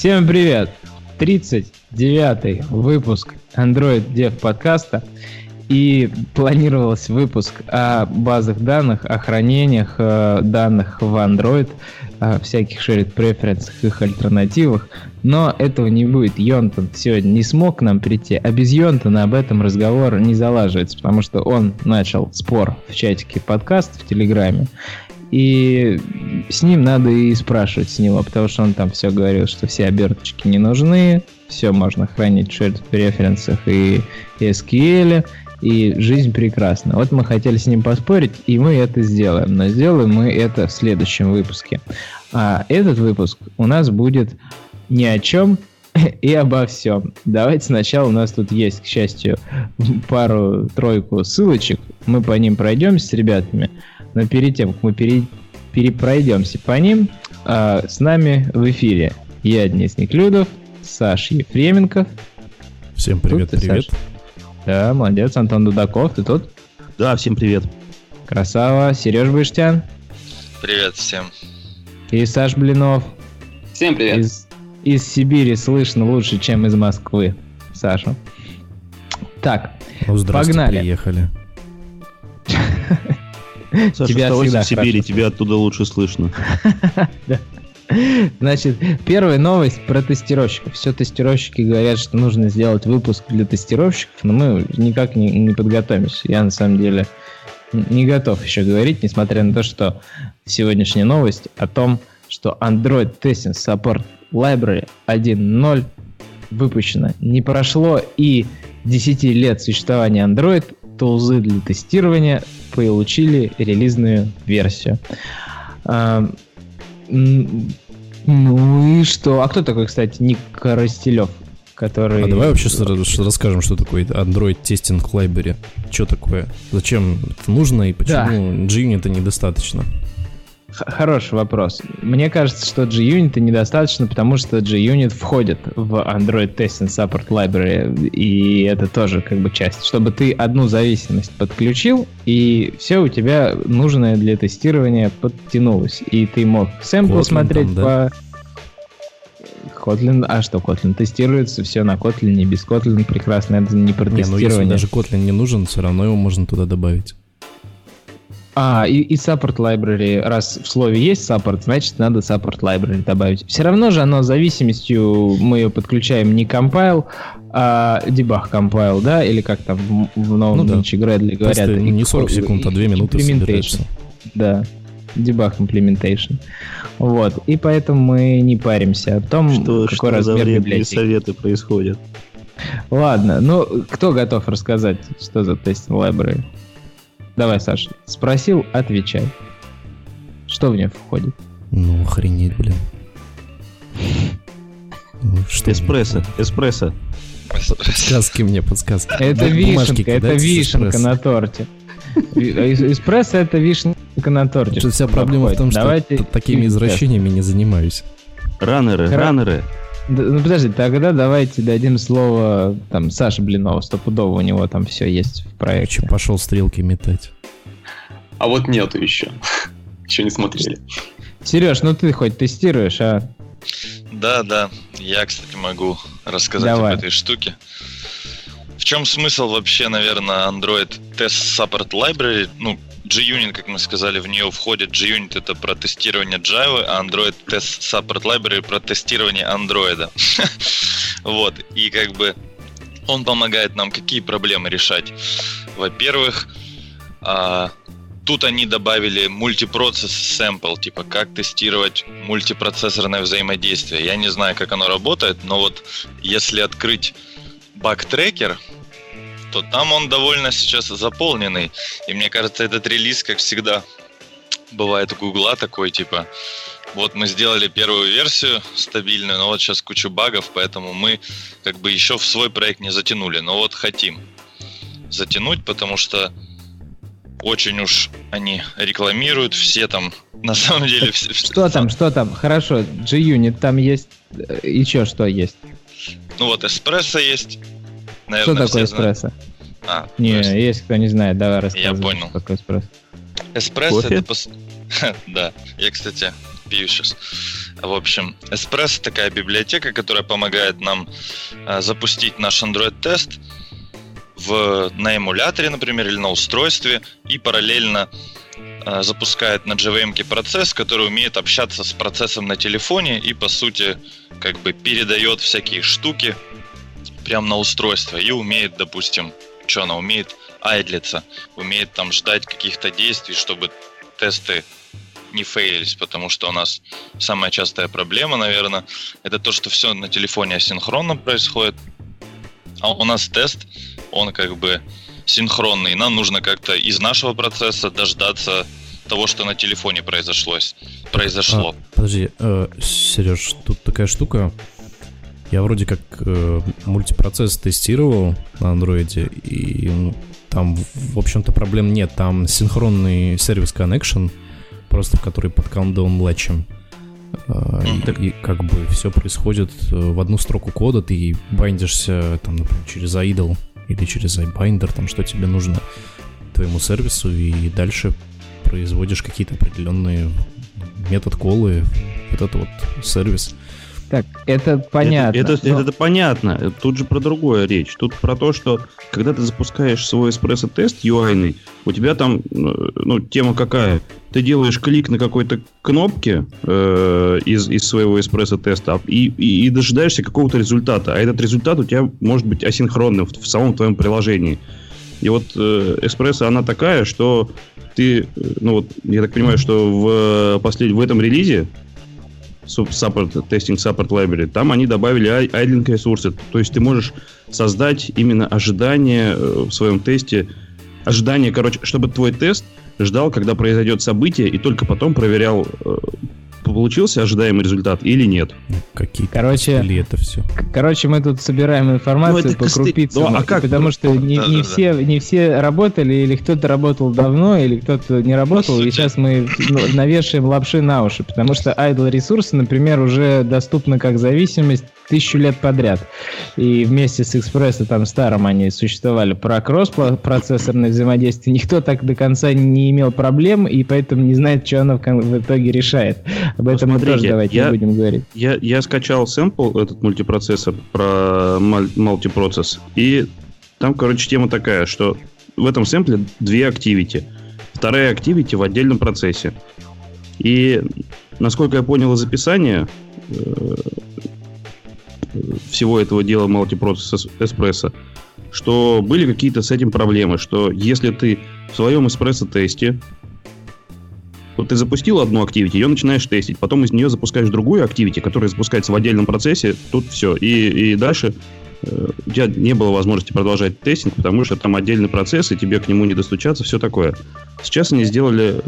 Всем привет! 39 выпуск Android Dev подкаста. И планировался выпуск о базах данных, о хранениях э, данных в Android, о всяких shared preferences, их альтернативах. Но этого не будет. Йонтон сегодня не смог к нам прийти, а без Йонтона об этом разговор не залаживается, потому что он начал спор в чатике подкаст в Телеграме. И с ним надо и спрашивать с него, потому что он там все говорил, что все оберточки не нужны, все можно хранить в shared преференсах и SQL, и жизнь прекрасна. Вот мы хотели с ним поспорить, и мы это сделаем. Но сделаем мы это в следующем выпуске. А этот выпуск у нас будет ни о чем и обо всем. Давайте сначала у нас тут есть, к счастью, пару-тройку ссылочек. Мы по ним пройдемся с ребятами. Но перед тем, как мы пере, перепройдемся по ним, э, с нами в эфире я, Денис Неклюдов, Саш Ефременков. Всем привет, тут привет. Саш. Да, молодец, Антон Дудаков, ты тут? Да, всем привет. Красава, Сереж Быштян. Привет всем. И Саш Блинов. Всем привет. Из, из Сибири слышно лучше, чем из Москвы. Саша. Так, ну, погнали. приехали. Саша, тебя всегда в Сибири, тебя оттуда лучше слышно. Значит, первая новость про тестировщиков. Все тестировщики говорят, что нужно сделать выпуск для тестировщиков, но мы никак не, не подготовимся. Я на самом деле не готов еще говорить, несмотря на то, что сегодняшняя новость о том, что Android Testing Support Library 1.0 выпущена. Не прошло и 10 лет существования Android, тулзы для тестирования получили релизную версию. А, ну и что? А кто такой, кстати, Ник Коростелев? Который... А давай вообще расскажем, что такое Android Testing Library. Что такое? Зачем это нужно и почему да. JUnit недостаточно? Хороший вопрос. Мне кажется, что JUnit недостаточно, потому что JUnit входит в Android Testing Support Library, и это тоже как бы часть. Чтобы ты одну зависимость подключил, и все у тебя нужное для тестирования подтянулось. И ты мог сэмпл смотреть там, да? по... Kotlin, а что Kotlin тестируется, все на Kotlin, без Kotlin прекрасно, это не про не. Ну, если даже Kotlin не нужен, все равно его можно туда добавить. А, и, и support library, раз в слове есть support, значит надо support library добавить. Все равно же оно зависимостью, мы ее подключаем не compile, а debug compile, да, или как там в, в новом ну, да. Gradle говорят. Просто не 40 секунд, а 2 минуты собирается. Да, debug implementation. Вот, и поэтому мы не паримся о том, что, какой что размер за библиотеки. советы происходят. Ладно, ну кто готов рассказать, что за тестинг library? Давай, Саша, спросил, отвечай. Что в нее входит? Ну, охренеть, блин. Ну, что эспрессо, эспрессо. Подсказки мне, подсказки. Это вишенка, это вишенка на торте. Эспрессо это вишенка на торте. Тут вся проблема в том, что такими извращениями не занимаюсь. Раннеры, раннеры. Ну подожди, тогда давайте дадим слово там Саше Блинову, стопудово у него там все есть в проекте. Пошел стрелки метать. А вот нету еще. еще не смотрели. Сереж, ну ты хоть тестируешь, а? Да, да. Я, кстати, могу рассказать Давай. об этой штуке. В чем смысл вообще, наверное, Android Test Support Library? Ну, JUnit, как мы сказали, в нее входит. JUnit это про тестирование Java, а Android Test Support Library про тестирование Android. вот. И как бы он помогает нам какие проблемы решать. Во-первых, а, тут они добавили мультипроцесс sample, типа как тестировать мультипроцессорное взаимодействие. Я не знаю, как оно работает, но вот если открыть баг-трекер, то там он довольно сейчас заполненный. И мне кажется, этот релиз, как всегда, бывает у Гугла такой, типа, вот мы сделали первую версию стабильную, но вот сейчас кучу багов, поэтому мы как бы еще в свой проект не затянули. Но вот хотим затянуть, потому что очень уж они рекламируют, все там, на самом деле... Все, что там, что там? Хорошо, G-Unit там есть, э, еще что есть? Ну вот, эспрессо есть, Наверное, что такое эспрессо? А, не, есть... есть кто не знает, давай рассказывай. Я понял. Что такое эспрессо? Эспрессо это... Пос... да, я, кстати, пью сейчас. В общем, Espresso такая библиотека, которая помогает нам э, запустить наш Android-тест в, на эмуляторе, например, или на устройстве, и параллельно э, запускает на JVM процесс, который умеет общаться с процессом на телефоне и, по сути, как бы передает всякие штуки прямо на устройство и умеет, допустим, что она умеет, айдлиться, умеет там ждать каких-то действий, чтобы тесты не фейлились, потому что у нас самая частая проблема, наверное, это то, что все на телефоне асинхронно происходит, а у нас тест, он как бы синхронный. Нам нужно как-то из нашего процесса дождаться того, что на телефоне произошло. произошло. А, подожди, э, Сереж, тут такая штука. Я вроде как э, мультипроцесс тестировал на андроиде, и ну, там, в общем-то, проблем нет. Там синхронный сервис connection, просто в который под countdown лэчем. Uh, и, и как бы все происходит э, в одну строку кода, ты байдишься там, например, через idle или через iBinder, там что тебе нужно твоему сервису, и дальше производишь какие-то определенные метод колы, вот этот вот сервис. Так, это понятно. Это, это, но... это понятно. Тут же про другое речь. Тут про то, что когда ты запускаешь свой эспрессо-тест UI, у тебя там, ну, тема какая? Ты делаешь клик на какой-то кнопке э, из, из своего эспрессо-теста и, и, и дожидаешься какого-то результата. А этот результат у тебя может быть асинхронным в, в самом твоем приложении. И вот э, эспрессо, она такая, что ты, э, ну вот, я так понимаю, что в, послед... в этом релизе support, testing support library, там они добавили idling ресурсы. То есть ты можешь создать именно ожидание э, в своем тесте, ожидание, короче, чтобы твой тест ждал, когда произойдет событие, и только потом проверял, э, получился ожидаемый результат или нет. Какие короче, это все. Короче, мы тут собираем информацию ну, по крупицам, ну, а как? потому что не, не, да, все, да. не все работали, или кто-то работал давно, или кто-то не работал, и сейчас мы ну, навешиваем лапши на уши, потому что idle ресурсы, например, уже доступны как зависимость тысячу лет подряд. И вместе с экспрессо там старым они существовали про кросс-процессорное взаимодействие. Никто так до конца не имел проблем, и поэтому не знает, что оно в итоге решает. Об этом мы тоже давайте я, не будем говорить. Я, я скачал сэмпл, этот мультипроцессор, про мультипроцесс, и там, короче, тема такая, что в этом сэмпле две активити. Вторая активити в отдельном процессе. И, насколько я понял из описания, э, всего этого дела мультипроцесс эспрессо, что были какие-то с этим проблемы, что если ты в своем эспрессо-тесте вот ты запустил одну активити, ее начинаешь тестить, потом из нее запускаешь другую активити, которая запускается в отдельном процессе, тут все. И, и дальше э, у тебя не было возможности продолжать тестинг, потому что там отдельный процесс, и тебе к нему не достучаться, все такое. Сейчас они сделали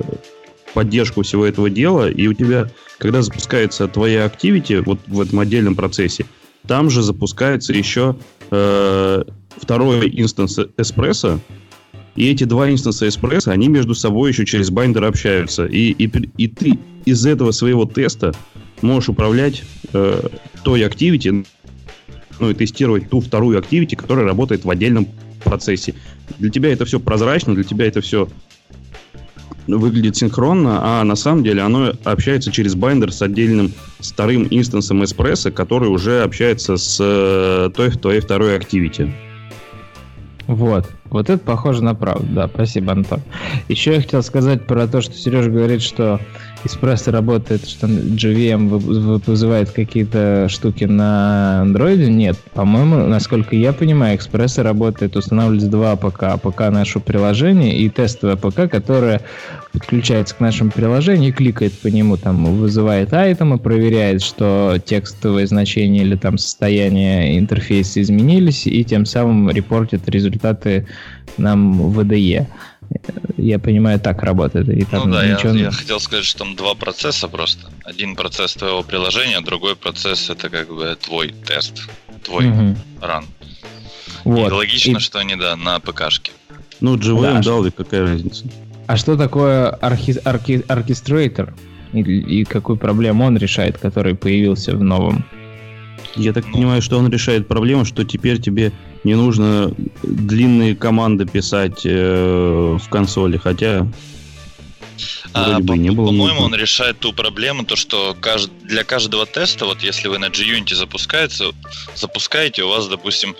поддержку всего этого дела, и у тебя, когда запускается твоя activity вот в этом отдельном процессе, там же запускается еще э, второй instance Espresso, и эти два instance а Espresso, они между собой еще через binder общаются. И, и, и ты из этого своего теста можешь управлять э, той activity, ну и тестировать ту вторую activity, которая работает в отдельном процессе. Для тебя это все прозрачно, для тебя это все выглядит синхронно, а на самом деле оно общается через binder с отдельным вторым instance ом Espresso, который уже общается с э, той, твоей второй activity. Вот. Вот это похоже на правду. Да, спасибо, Антон. Еще я хотел сказать про то, что Сереж говорит, что Эспрессо работает, что JVM вызывает какие-то штуки на андроиде. Нет, по-моему, насколько я понимаю, Экспресса работает, устанавливается два APK. APK нашего приложения и тестовое APK, которое подключается к нашему приложению и кликает по нему, там вызывает айтемы, проверяет, что текстовые значения или там состояние интерфейса изменились, и тем самым репортит результаты нам в VDE. Я понимаю, так работает. И там ну да, ничего... я, я хотел сказать, что там два процесса просто. Один процесс твоего приложения, другой процесс это как бы твой тест, твой угу. ран. Вот. И логично, и... что они, да, на ПКшке. Ну, JVM да. дал, и какая разница? А что такое архи... архи... оркестрейтор? И, и какую проблему он решает, который появился в новом? Я так ну. понимаю, что он решает проблему, что теперь тебе не нужно длинные команды писать э, в консоли, хотя... а, бы по, не было по-моему, он решает ту проблему, то что кажд... для каждого теста, вот если вы на JUnity запускаете, запускаете, у вас, допустим,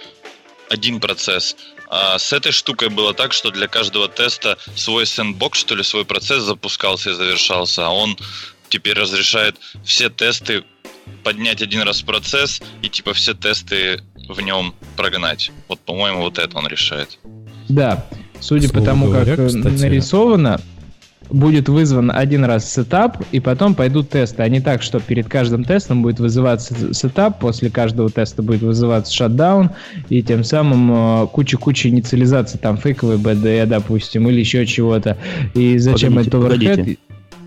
один процесс. А с этой штукой было так, что для каждого теста свой sandbox, что ли, свой процесс запускался и завершался, а он теперь разрешает все тесты поднять один раз процесс и типа все тесты в нем прогнать. Вот, по-моему, вот это он решает. Да, судя Слово по тому, говоря, как кстати, нарисовано, будет вызван один раз setup, и потом пойдут тесты. А не так, что перед каждым тестом будет вызываться setup, после каждого теста будет вызываться shutdown, и тем самым э, куча-куча инициализации, там фейковый BDE, допустим, или еще чего-то. И зачем погодите, это overhead?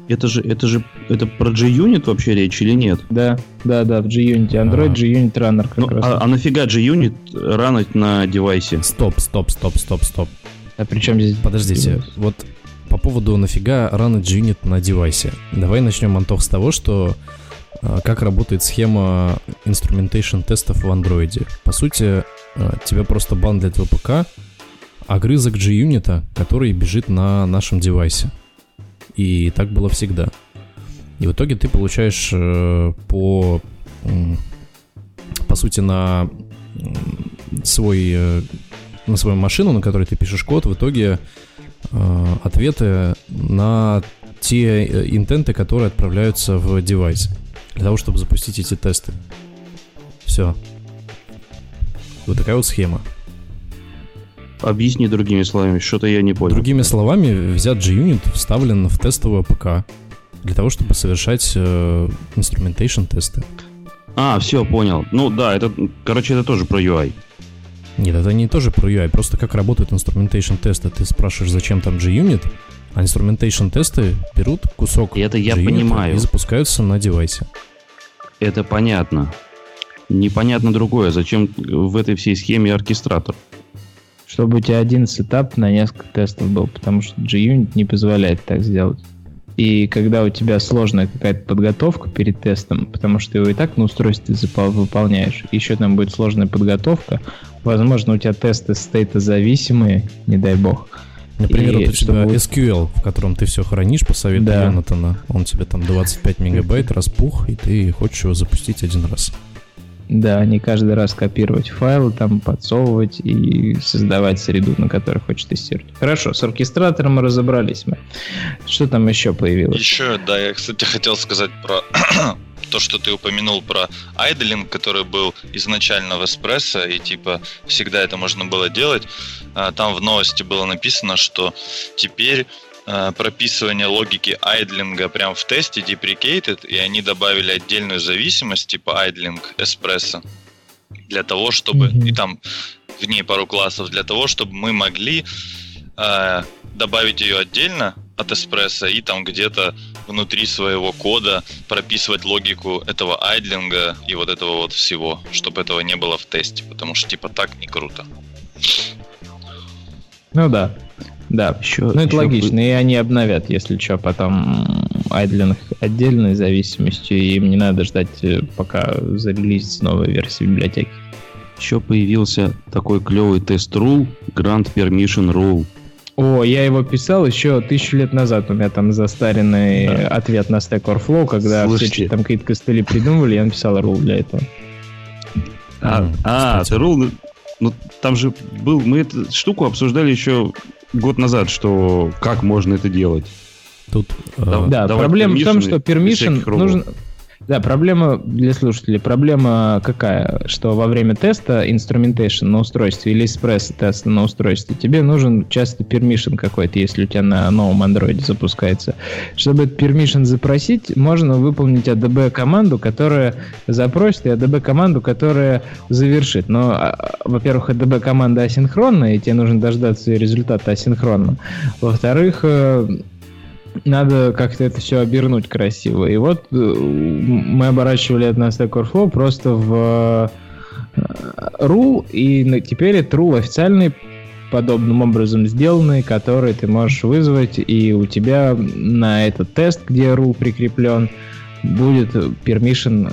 Это же, это же, это про G-Unit вообще речь или нет? Да, да, да, в G-Unit. Android а. G-Unit Runner как ну, раз. А, а нафига G-Unit ранить на девайсе? Стоп, стоп, стоп, стоп, стоп. А при чем здесь? Подождите, вот по поводу нафига рано G-Unit на девайсе. Давай начнем, Антох, с того, что а, как работает схема instrumentation тестов в андроиде. По сути, а, тебя просто бандлит в ПК огрызок G-Unit, который бежит на нашем девайсе. И так было всегда. И в итоге ты получаешь э, по, по сути, на свой, э, на свою машину, на которой ты пишешь код, в итоге э, ответы на те интенты, которые отправляются в девайс для того, чтобы запустить эти тесты. Все. Вот такая вот схема. Объясни другими словами, что-то я не понял. Другими словами, взят JUnit, вставлен в тестовое ПК для того, чтобы совершать э, instrumentation тесты. А, все, понял. Ну да, это, короче, это тоже про UI. Нет, это не тоже про UI, просто как работает instrumentation тесты. Ты спрашиваешь, зачем там JUnit, а instrumentation тесты берут кусок и это я понимаю. и запускаются на девайсе. Это понятно. Непонятно другое, зачем в этой всей схеме оркестратор чтобы у тебя один сетап на несколько тестов был, потому что JUnit не позволяет так сделать. И когда у тебя сложная какая-то подготовка перед тестом, потому что ты его и так на устройстве выполняешь, еще там будет сложная подготовка, возможно, у тебя тесты стейта зависимые, не дай бог. Например, и вот у тебя SQL, в котором ты все хранишь по совету да. Йонатана, он тебе там 25 мегабайт распух, и ты хочешь его запустить один раз. Да, не каждый раз копировать файлы, там подсовывать и создавать среду, на которой хочешь тестировать. Хорошо, с оркестратором мы разобрались мы. Что там еще появилось? Еще, да, я, кстати, хотел сказать про то, что ты упомянул про айдлинг, который был изначально в Espresso, и типа всегда это можно было делать. А, там в новости было написано, что теперь Э, прописывание логики айдлинга прям в тесте deprecated, и они добавили отдельную зависимость типа айдлинг эспрессо для того, чтобы mm-hmm. и там в ней пару классов для того, чтобы мы могли э, добавить ее отдельно от эспрессо и там где-то внутри своего кода прописывать логику этого айдлинга и вот этого вот всего, чтобы этого не было в тесте, потому что типа так не круто. Ну да. Да, еще, ну это еще логично, и они обновят, если что, потом айдлинг отдельной зависимостью, и им не надо ждать, э, пока зарелизится новая версия библиотеки. Еще появился такой клевый тест rule, Grant Permission Rule. О, я его писал еще тысячу лет назад. У меня там застаренный да. ответ на Stack Overflow, когда Слушайте. все там какие-то костыли придумывали, я написал рул для этого. А, а ты рул... Ну, там же был... Мы эту штуку обсуждали еще год назад, что как можно это делать. Тут, да, э, да проблема в том, что permission нужен... Да, проблема для слушателей. Проблема какая? Что во время теста instrumentation на устройстве или эспрессо теста на устройстве тебе нужен часто permission какой-то, если у тебя на новом андроиде запускается. Чтобы этот permission запросить, можно выполнить ADB команду, которая запросит, и ADB команду, которая завершит. Но, а, во-первых, ADB команда асинхронная, и тебе нужно дождаться результата асинхронно. Во-вторых, э, надо как-то это все обернуть красиво. И вот э, мы оборачивали это на Stack Overflow просто в э, и теперь это rule официальный, подобным образом сделанный, который ты можешь вызвать, и у тебя на этот тест, где rule прикреплен, будет permission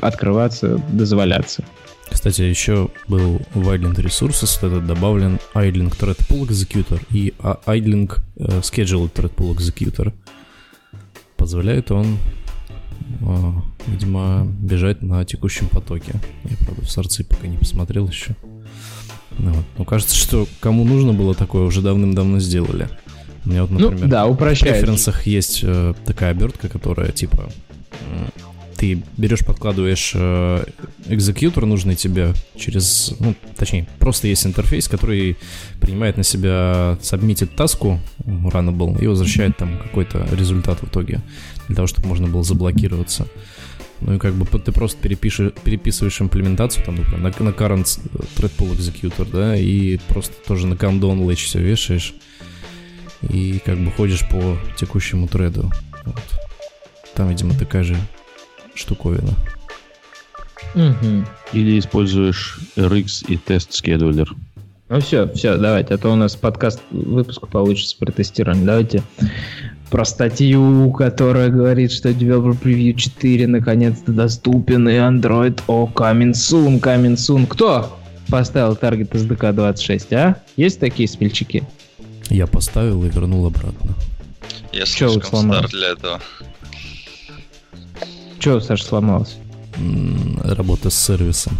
открываться, дозволяться. Кстати, еще был в Idling Resources этот добавлен Idling Thread Pool Executor и Idling uh, Schedule Thread Pool Executor. позволяет он, э, видимо, бежать на текущем потоке. Я, правда, в сорцы пока не посмотрел еще. Ну, вот. Но кажется, что кому нужно было такое, уже давным-давно сделали. У меня вот, ну, например, ну, да, упрощает. в преференсах есть э, такая обертка, которая типа ты берешь, подкладываешь э, экзекьютор нужный тебе через, ну, точнее, просто есть интерфейс, который принимает на себя, сабмитит таску runnable и возвращает там какой-то результат в итоге, для того, чтобы можно было заблокироваться. Ну и как бы ты просто перепишешь, переписываешь имплементацию, там, например, на, на current thread pool executor, да, и просто тоже на кондон latch все вешаешь, и как бы ходишь по текущему треду. Вот. Там, видимо, такая же штуковина. Угу. Или используешь RX и тест скедулер. Ну все, все, давайте, а то у нас подкаст выпуск получится про тестирование. Давайте про статью, которая говорит, что Developer Preview 4 наконец-то доступен, и Android о coming soon, coming soon. Кто поставил target SDK 26, а? Есть такие смельчаки? Я поставил и вернул обратно. Я слишком стар для этого. Че, Саша, сломалось? Работа с сервисом.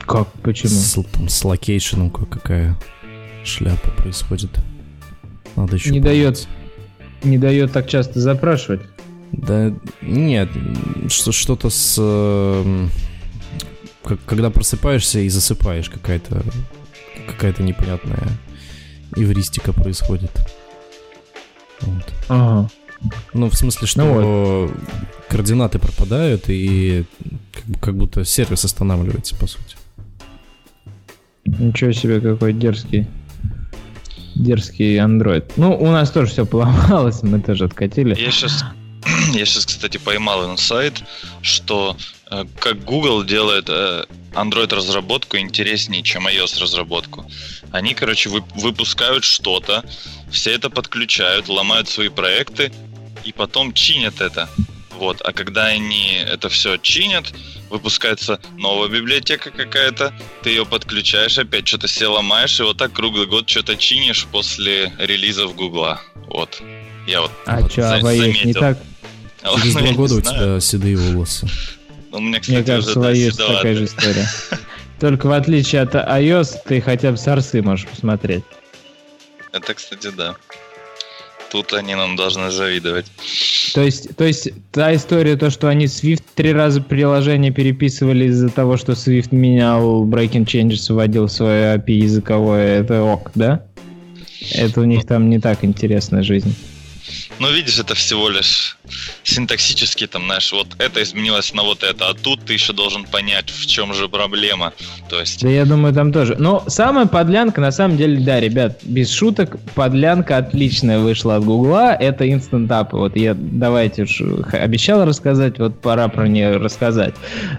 Как? Почему? С, там, с location ом какая шляпа происходит. Надо еще Не дает, не дает так часто запрашивать? Да нет, что, что-то с... Э, когда просыпаешься и засыпаешь, какая-то какая-то непонятная эвристика происходит. Вот. Ага. Ну, в смысле, что ну, вот. координаты пропадают, и как, как будто сервис останавливается, по сути. Ничего себе, какой дерзкий. Дерзкий Android. Ну, у нас тоже все поломалось, мы тоже откатили. Я сейчас, я сейчас, кстати, поймал инсайт, что э, как Google делает э, Android разработку интереснее, чем iOS разработку. Они, короче, выпускают что-то, все это подключают, ломают свои проекты, и потом чинят это. Вот. А когда они это все чинят, выпускается новая библиотека какая-то, ты ее подключаешь, опять что-то себе ломаешь, и вот так круглый год что-то чинишь после релизов Гугла. Вот. Я вот а вот что, за- а заметил. не так? Через два года у тебя седые волосы. Ну, у меня, кстати, Мне кажется, уже, да, такая же история. Только в отличие от iOS, ты хотя бы сорсы можешь посмотреть. Это, кстати, да. Тут они нам должны завидовать. То есть, то есть та история, то, что они Swift три раза приложение переписывали из-за того, что Swift менял breaking changes, вводил свое API языковое, это ок, да? Это у них там не так интересная жизнь. Ну, видишь, это всего лишь синтаксически, там, знаешь, вот это изменилось на вот это, а тут ты еще должен понять, в чем же проблема. То есть... Да я думаю, там тоже. Но самая подлянка, на самом деле, да, ребят, без шуток, подлянка отличная вышла от Гугла, это Instant Up. Вот я, давайте уж, обещал рассказать, вот пора про нее рассказать.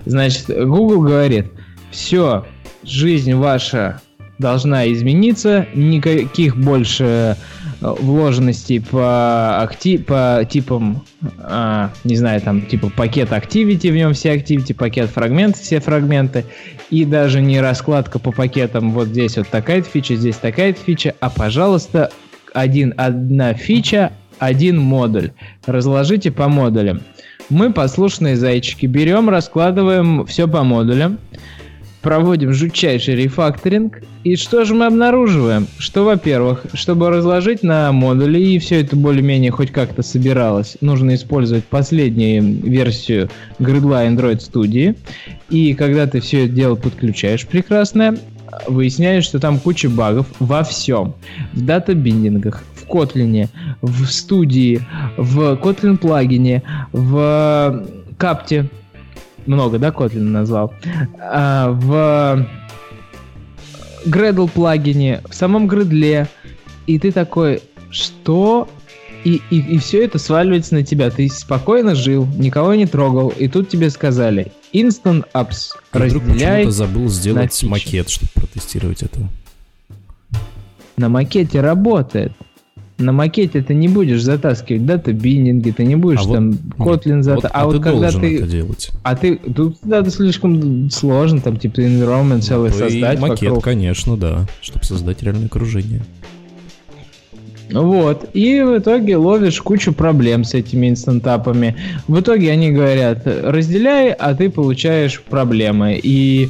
Значит, Google говорит, все, жизнь ваша должна измениться, никаких больше вложенностей по, актив, по типам, а, не знаю, там, типа пакет activity, в нем все activity, пакет фрагмент, все фрагменты, и даже не раскладка по пакетам, вот здесь вот такая фича, здесь такая фича, а, пожалуйста, один, одна фича, один модуль. Разложите по модулям. Мы, послушные зайчики, берем, раскладываем все по модулям, проводим жутчайший рефакторинг. И что же мы обнаруживаем? Что, во-первых, чтобы разложить на модули и все это более-менее хоть как-то собиралось, нужно использовать последнюю версию Gridla Android Studio. И когда ты все это дело подключаешь прекрасно, выясняешь, что там куча багов во всем. В дата-биндингах, в Kotlin, в студии, в Kotlin плагине, в капте, много, да, Kotlin назвал, а, в Gradle плагине, в самом Gradle, и ты такой, что? И, и, и все это сваливается на тебя. Ты спокойно жил, никого не трогал, и тут тебе сказали, Instant Apps разделяй вдруг забыл сделать макет, чтобы протестировать это. На макете работает на макете ты не будешь затаскивать дата-биннинги, ты не будешь а там вот, Kotlin зата... Вот, а, а вот ты когда ты... Это делать. А ты... Тут да, слишком сложно, там типа environment целый ну, создать. макет, вокруг. конечно, да, чтобы создать реальное окружение. Вот. И в итоге ловишь кучу проблем с этими инстантапами. В итоге они говорят, разделяй, а ты получаешь проблемы. И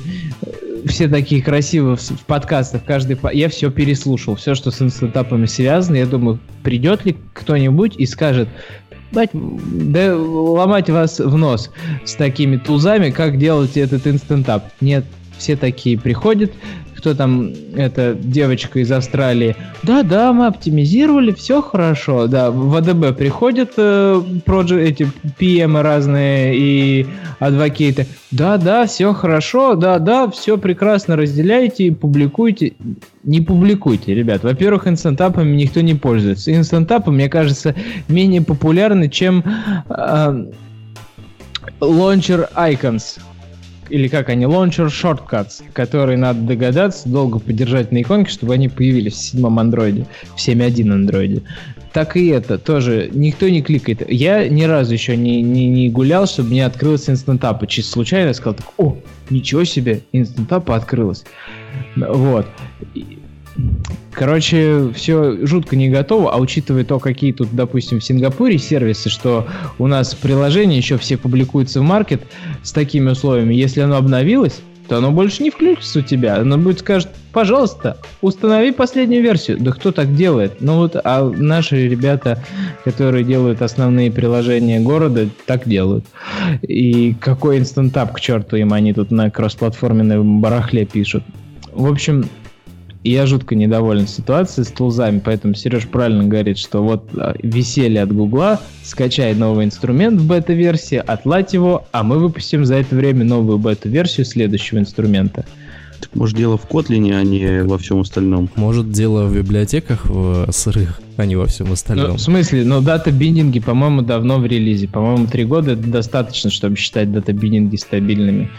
все такие красивые в, подкастах, каждый... Я все переслушал, все, что с инстантапами связано. Я думаю, придет ли кто-нибудь и скажет, да ломать вас в нос с такими тулзами, как делать этот инстантап. Нет, все такие приходят, кто там, эта девочка из Австралии, да-да, мы оптимизировали, все хорошо, да, в АДБ приходят э, проджи, эти PM разные и адвокейты, да-да, все хорошо, да-да, все прекрасно разделяйте, публикуйте, не публикуйте, ребят. Во-первых, инстантапами никто не пользуется. Инстантапы, мне кажется, менее популярны, чем э, Launcher Icons или как они, Launcher Shortcuts, которые надо догадаться, долго подержать на иконке, чтобы они появились в седьмом андроиде, в 7.1 андроиде. Так и это тоже никто не кликает. Я ни разу еще не, не, не гулял, чтобы не открылась инстантапа. Чисто случайно сказал так, о, ничего себе, инстантапа открылась. Вот. Короче, все жутко не готово, а учитывая то, какие тут, допустим, в Сингапуре сервисы, что у нас приложение еще все публикуются в маркет с такими условиями, если оно обновилось, то оно больше не включится у тебя. Оно будет скажет, пожалуйста, установи последнюю версию. Да кто так делает? Ну вот, а наши ребята, которые делают основные приложения города, так делают. И какой инстантап, к черту им, они тут на кроссплатформенной барахле пишут. В общем, и я жутко недоволен ситуацией с тулзами, поэтому Сереж правильно говорит, что вот а, веселье от Гугла, скачай новый инструмент в бета-версии, отладь его, а мы выпустим за это время новую бета-версию следующего инструмента. Так, может, дело в Kotlin, а не во всем остальном? Может, дело в библиотеках в сырых, а не во всем остальном? Ну, в смысле? Но дата-биндинги, по-моему, давно в релизе. По-моему, три года это достаточно, чтобы считать дата-биндинги стабильными.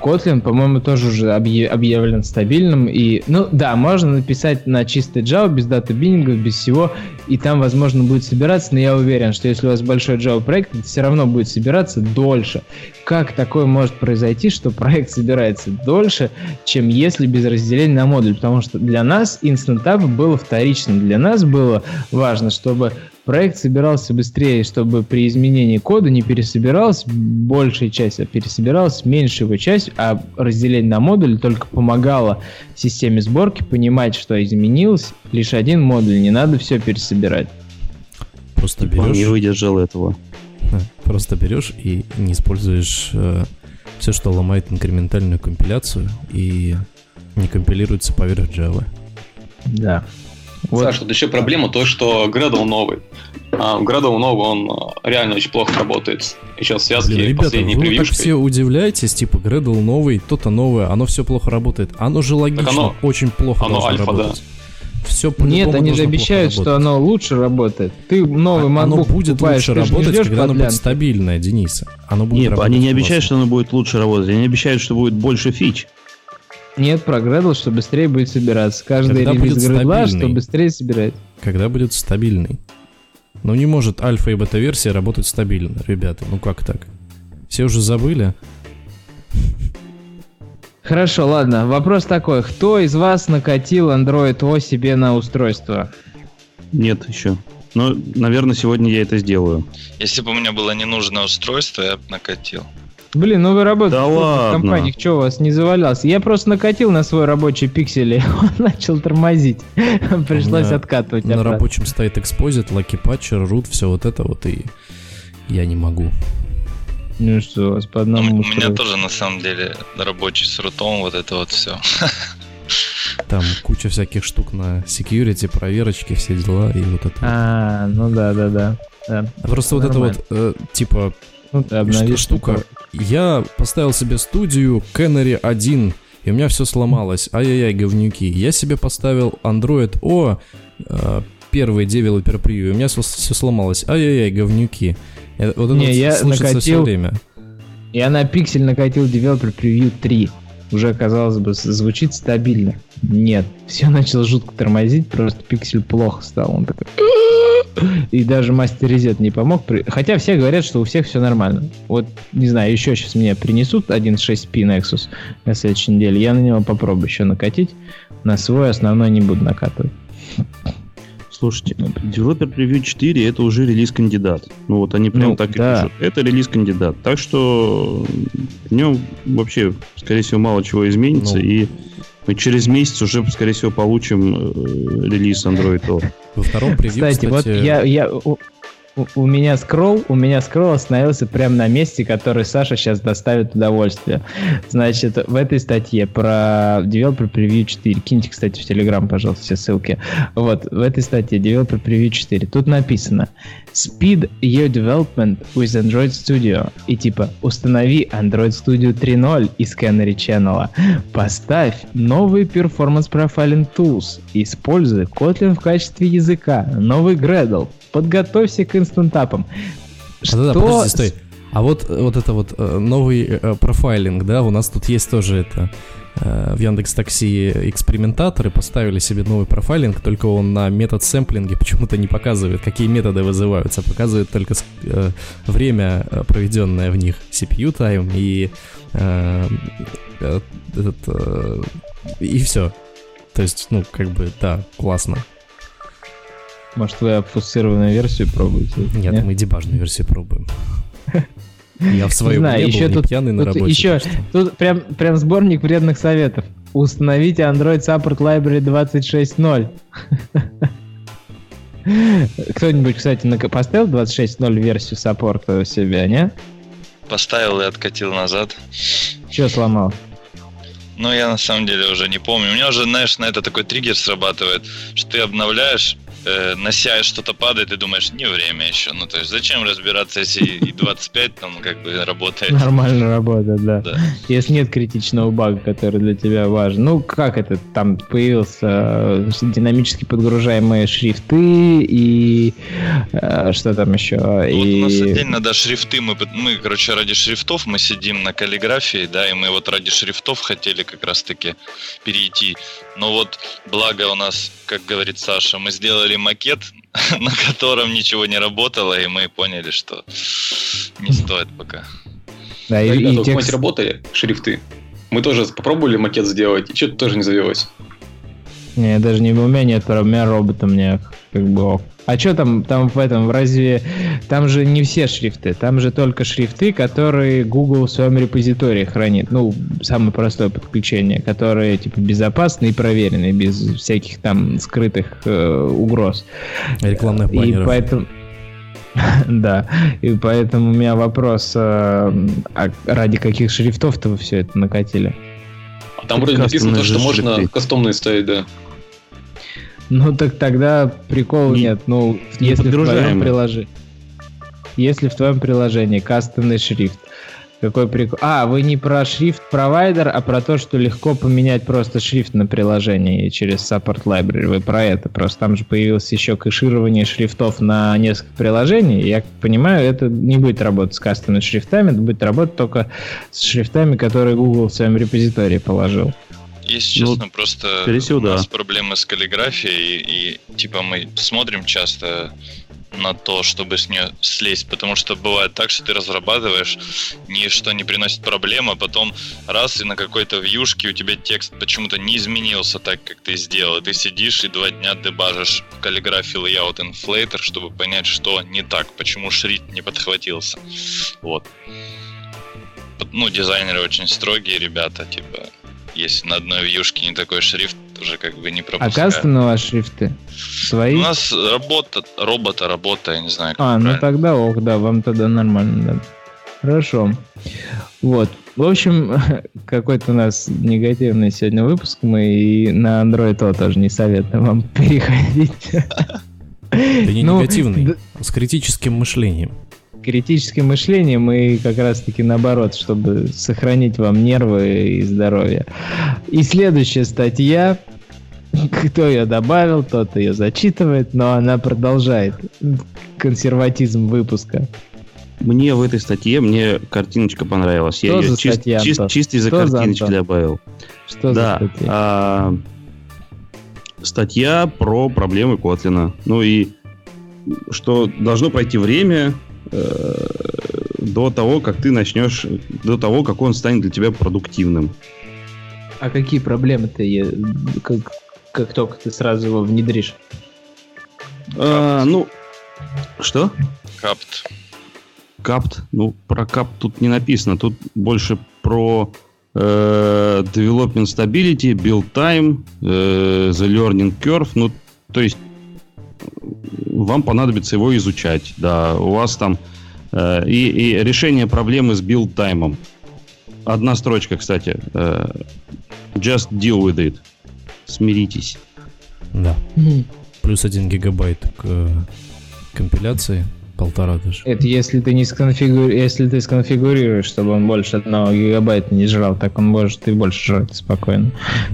Kotlin, по-моему, тоже уже объявлен стабильным. И, ну да, можно написать на чистой Java, без дата биндингов, без всего, и там, возможно, будет собираться, но я уверен, что если у вас большой Java проект, это все равно будет собираться дольше. Как такое может произойти, что проект собирается дольше, чем если без разделения на модуль? Потому что для нас Instant App было вторичным. Для нас было важно, чтобы проект собирался быстрее, чтобы при изменении кода не пересобиралась большая часть, а пересобиралась меньшая его часть, а разделение на модуль только помогало системе сборки понимать, что изменилось лишь один модуль, не надо все пересобирать. Просто берешь... не выдержал этого. Просто берешь и не используешь э, все, что ломает инкрементальную компиляцию и не компилируется поверх Java. Да. Вот. Саша, тут еще проблема то, что Gradle новый. А, Gradle новый, он а, реально очень плохо работает. Еще связки, Блин, ребята, последние вы так все удивляетесь, типа Gradle новый, то-то новое, оно все плохо работает. Оно же логично, оно, очень плохо оно альфа, работать. Да. Все Нет, они же обещают, что оно лучше работает. Ты новый MacBook Оно будет покупаешь, лучше работать, когда оно будет стабильное, Денис. Оно будет Нет, они не обещают, что оно будет лучше работать. Они обещают, что будет больше фич. Нет, про Gradle, что быстрее будет собираться. Каждый Когда релиз Gradle, что быстрее собирать. Когда будет стабильный. Ну не может альфа и бета-версия работать стабильно, ребята. Ну как так? Все уже забыли? Хорошо, ладно. Вопрос такой. Кто из вас накатил Android O себе на устройство? Нет еще. Но, наверное, сегодня я это сделаю. Если бы у меня было ненужное устройство, я бы накатил. Блин, ну вы работаете да в компаниях, что у вас не завалялся? Я просто накатил на свой рабочий пиксель, и он начал тормозить. Пришлось откатывать На рабочем стоит экспозит, лаки патчер, root, все вот это вот, и я не могу. Ну что, у вас по одному У меня тоже, на самом деле, рабочий с рутом, вот это вот все. Там куча всяких штук на security, проверочки, все дела и вот это. А, ну да, да, да. да. Просто вот это вот, э, типа, ну, что штука. Я поставил себе студию Canary 1, и у меня все сломалось. Ай-яй-яй, говнюки. Я себе поставил Android O, э, первый девелопер превью, у меня все, все сломалось. Ай-яй-яй, говнюки. Это, вот это Не, вот я накатил, все время. Я на пиксель накатил девелопер превью 3 уже, казалось бы, звучит стабильно. Нет, все начало жутко тормозить, просто пиксель плохо стал. Он такой... И даже мастер резет не помог. Хотя все говорят, что у всех все нормально. Вот, не знаю, еще сейчас мне принесут 1.6p Nexus на следующей неделе. Я на него попробую еще накатить. На свой основной не буду накатывать. Слушайте, Developer Preview 4 это уже релиз-кандидат. Ну вот они прям ну, так да. и пишут. Это релиз-кандидат. Так что в нем вообще, скорее всего, мало чего изменится. Ну. И мы через месяц уже, скорее всего, получим э, релиз Android. Во втором превью, кстати, кстати, вот я, я у, меня скролл, у меня скролл остановился прямо на месте, который Саша сейчас доставит удовольствие. Значит, в этой статье про Developer Preview 4, киньте, кстати, в Telegram, пожалуйста, все ссылки. Вот, в этой статье Developer Preview 4, тут написано Speed your development with Android Studio. И типа, установи Android Studio 3.0 из Canary Channel. Поставь новый Performance Profiling Tools. Используй Kotlin в качестве языка. Новый Gradle подготовься к инстантапам. Что... Да, подожди, стой. А вот, вот это вот э, новый э, профайлинг, да, у нас тут есть тоже это э, в Яндекс Такси экспериментаторы поставили себе новый профайлинг, только он на метод сэмплинге почему-то не показывает, какие методы вызываются, показывает только время, проведенное в них, CPU time и э, этот, э, и все. То есть, ну, как бы, да, классно. Может, вы обфусцированную версию пробуете? Нет, Нет? мы дебажную версию пробуем. Я в своем не еще был, тут, пьяный на работе. Еще, тут прям, прям сборник вредных советов. Установите Android Support Library 26.0. Кто-нибудь, кстати, поставил 26.0 версию саппорта себе, не? Поставил и откатил назад. Че сломал? Ну, я на самом деле уже не помню. У меня уже, знаешь, на это такой триггер срабатывает, что ты обновляешь, э, на CI что-то падает, и думаешь, не время еще. Ну, то есть, зачем разбираться, если и 25 там как бы работает? Нормально работает, да. да. Если нет критичного бага, который для тебя важен. Ну, как это? Там появился э, динамически подгружаемые шрифты и э, что там еще? Ну, и... Вот у нас отдельно, да, шрифты. Мы, мы, короче, ради шрифтов мы сидим на каллиграфии, да, и мы вот ради шрифтов хотели как раз-таки перейти. Но вот благо у нас, как говорит Саша, мы сделали макет, на котором ничего не работало, и мы поняли, что не стоит пока. Да, и, и текст... работали шрифты. Мы тоже попробовали макет сделать, и что-то тоже не завелось. Не, даже не у меня нет, у меня робота мне как бы а что там, там в этом, разве... Там же не все шрифты, там же только шрифты, которые Google в своем репозитории хранит. Ну, самое простое подключение, которые, типа, безопасны и проверены, без всяких там скрытых э, угроз. Рекламных баннеров. И поэтому... Да, и поэтому у меня вопрос, э, а ради каких шрифтов-то вы все это накатили? А там вроде написано то, что можно кастомные ставить, да. Ну так тогда прикол не, нет. Ну, не если в твоем приложении. Если в твоем приложении кастомный шрифт, какой прикол. А, вы не про шрифт провайдер, а про то, что легко поменять просто шрифт на приложении через Support Library. Вы про это. Просто там же появилось еще кэширование шрифтов на несколько приложений. Я понимаю, это не будет работать с кастомными шрифтами, это будет работать только с шрифтами, которые Google в своем репозитории положил. Если ну, честно, просто всего, у нас да. проблемы с каллиграфией, и, и типа мы смотрим часто на то, чтобы с нее слезть, потому что бывает так, что ты разрабатываешь, ничто не приносит проблем, а потом раз и на какой-то вьюшке у тебя текст почему-то не изменился так, как ты сделал, ты сидишь и два дня дебажишь в каллиграфии layout inflator, чтобы понять, что не так, почему шрифт не подхватился. Вот. Ну, дизайнеры очень строгие ребята, типа, если на одной вьюшке не такой шрифт, уже как бы не пропускаю. А кастомные ваши шрифты? Свои? У нас работа, робота работа, я не знаю. Как а, ну правильно. ну тогда ох, да, вам тогда нормально, да. Хорошо. Вот. В общем, какой-то у нас негативный сегодня выпуск. Мы и на Android то тоже не советуем вам переходить. Да не ну, негативный, а с критическим мышлением критическим мышлением и как раз-таки наоборот, чтобы сохранить вам нервы и здоровье. И следующая статья, кто ее добавил, тот ее зачитывает, но она продолжает консерватизм выпуска. Мне в этой статье, мне картиночка понравилась. Что Я ее чист, статья, чист, чисто из-за картиночки за, добавил. Что да, за статья? А, статья про проблемы Котлина. Ну и что должно пройти время, до того, как ты начнешь, до того, как он станет для тебя продуктивным. А какие проблемы ты, как, как только ты сразу его внедришь? А, ну, что? Капт. Капт. Ну, про капт тут не написано. Тут больше про э, development stability, build time, э, the learning curve. Ну, то есть вам понадобится его изучать. Да, у вас там э, и, и решение проблемы с build таймом. Одна строчка, кстати. Э, just deal with it. Смиритесь. Да. Плюс один гигабайт к э, компиляции полтора даже. Это если ты не сконфигури... если ты сконфигурируешь, чтобы он больше одного гигабайта не жрал, так он может и больше жрать спокойно.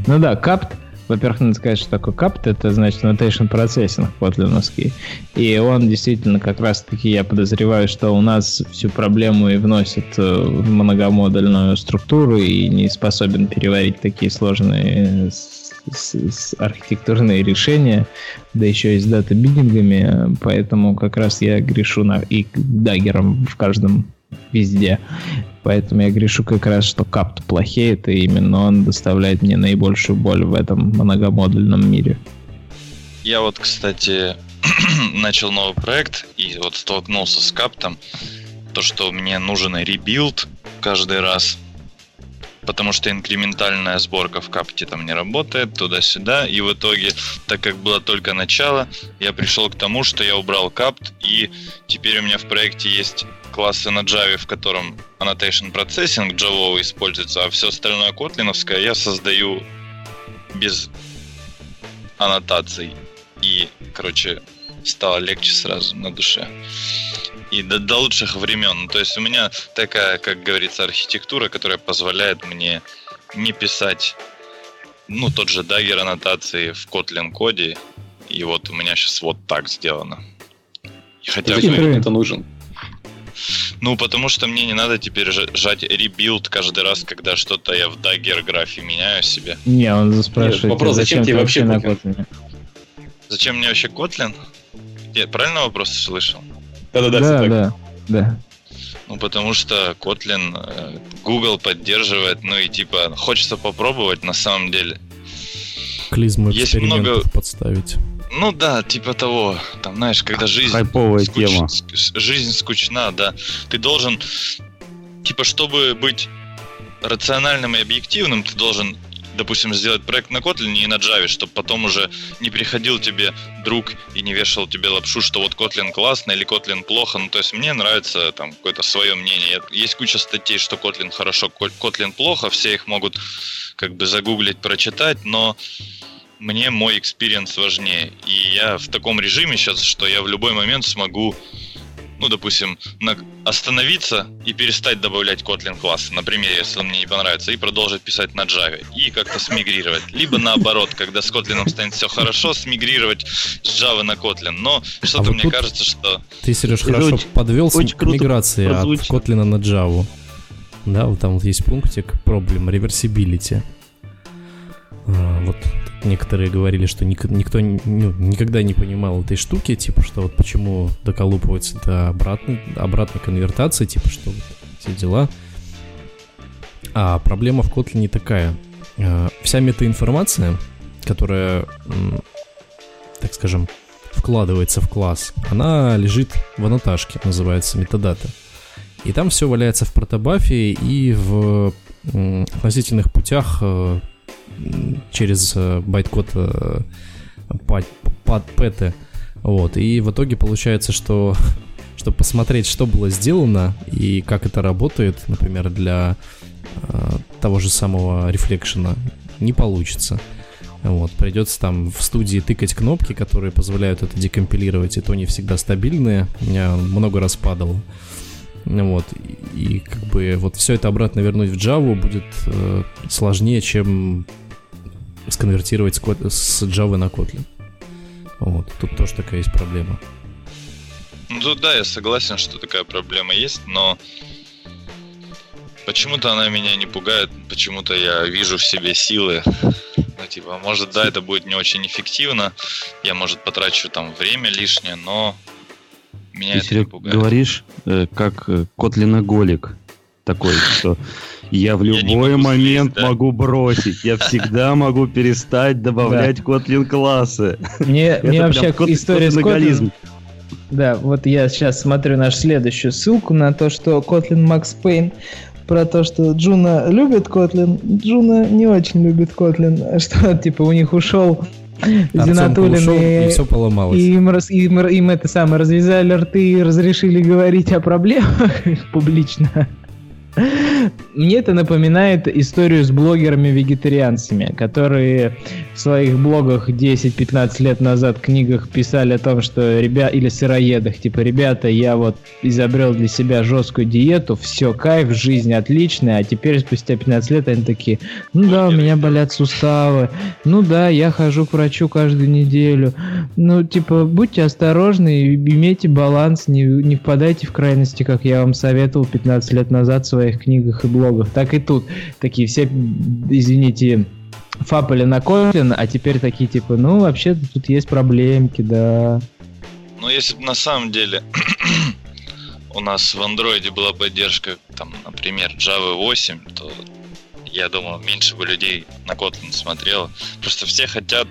Ну да, капт во-первых, надо сказать, что такое капт, это значит notation processing котлиновский. И он действительно как раз-таки, я подозреваю, что у нас всю проблему и вносит э, в многомодульную структуру и не способен переварить такие сложные с, с архитектурные решения, да еще и с дата-биддингами, поэтому как раз я грешу на, и даггером в каждом везде. Поэтому я грешу как раз, что капт плохеет, и именно он доставляет мне наибольшую боль в этом многомодульном мире. Я вот, кстати, начал новый проект и вот столкнулся с kapt ом. То, что мне нужен rebuild каждый раз потому что инкрементальная сборка в kapt е там не работает, туда-сюда, и в итоге, так как было только начало, я пришел к тому, что я убрал kapt, и теперь у меня в проекте есть классы на Java, в котором annotation processing Java используется, а все остальное Kotlin овское я создаю без аннотаций. И, короче, стало легче сразу на душе и до, до лучших времен. То есть у меня такая, как говорится, архитектура, которая позволяет мне не писать, ну, тот же Dagger аннотации в Kotlin коде, и вот у меня сейчас вот так сделано. И хотя Зачем бы... это нужен? Ну, потому что мне не надо теперь жать rebuild каждый раз, когда что-то я в Dagger графе меняю себе. Не, он спрашивает, Нет, вопрос, зачем, зачем тебе вообще на Kotlin? Зачем мне вообще Kotlin? Я правильно вопрос слышал? Да-да-да, да, да, да. Ну, потому что Kotlin э, Google поддерживает, ну и типа хочется попробовать на самом деле. Клизму Есть много подставить. Ну да, типа того. Там, знаешь, когда жизнь... Хайповая скуч... тема. Жизнь скучна, да. Ты должен... Типа, чтобы быть рациональным и объективным, ты должен допустим, сделать проект на Kotlin и на Java, чтобы потом уже не приходил тебе друг и не вешал тебе лапшу, что вот Kotlin классно или Kotlin плохо. Ну, то есть мне нравится там какое-то свое мнение. Есть куча статей, что Kotlin хорошо, Kotlin плохо, все их могут как бы загуглить, прочитать, но мне мой experience важнее. И я в таком режиме сейчас, что я в любой момент смогу ну, допустим, на, остановиться и перестать добавлять Kotlin классы, например, если он мне не понравится, и продолжить писать на Java, и как-то смигрировать. Либо наоборот, когда с Kotlin станет все хорошо, смигрировать с Java на Kotlin. Но что-то а вот мне кажется, что... Ты, Сереж, хорошо очень, подвел очень к миграции от Kotlin на Java. Да, вот там вот есть пунктик проблем, reversibility. А, вот некоторые говорили, что ник- никто ну, никогда не понимал этой штуки, типа, что вот почему доколупывается до обратной, обратной конвертации, типа, что вот все дела. А проблема в Kotlin не такая. А, вся метаинформация, которая, так скажем, вкладывается в класс, она лежит в аннотажке, называется метадата. И там все валяется в протобафе и в относительных путях э, через э, байткод э, под пэты. Вот. И в итоге получается, что чтобы посмотреть, что было сделано и как это работает, например, для э, того же самого рефлекшена, не получится. Вот, придется там в студии тыкать кнопки, которые позволяют это декомпилировать, и то не всегда стабильные. Меня много раз падало. Вот, и, как бы вот все это обратно вернуть в Java будет э, сложнее, чем сконвертировать с, с Java на Kotlin. Вот, тут тоже такая есть проблема. Ну да, я согласен, что такая проблема есть, но почему-то она меня не пугает, почему-то я вижу в себе силы. Ну, типа, может, да, это будет не очень эффективно, я, может, потрачу там время лишнее, но меня Ты, пугает. говоришь, э, как э, котлиноголик такой, что Я в любой я момент слезть, да? могу бросить. Я всегда могу перестать добавлять Kotlin классы. Мне, мне вообще история с Kotlin... Да, вот я сейчас смотрю нашу следующую ссылку на то, что Kotlin Max Payne про то, что Джуна любит Kotlin, Джуна не очень любит Kotlin, что типа у них ушел Зинатулин и, и все поломалось. И им, и им, им это самое развязали рты и разрешили говорить о проблемах публично. Мне это напоминает историю с блогерами-вегетарианцами, которые в своих блогах 10-15 лет назад книгах писали о том, что ребят или сыроедах, типа, ребята, я вот изобрел для себя жесткую диету, все, кайф, жизнь отличная, а теперь спустя 15 лет они такие, ну да, у меня болят суставы, ну да, я хожу к врачу каждую неделю, ну, типа, будьте осторожны, имейте баланс, не, не впадайте в крайности, как я вам советовал 15 лет назад в своих книгах и блогах, так и тут. Такие все, извините, фапали на Kotlin, а теперь такие типа, ну, вообще тут есть проблемки, да. Ну, если бы на самом деле у нас в андроиде была поддержка, там, например, Java 8, то я думаю, меньше бы людей на Kotlin смотрело. Просто все хотят,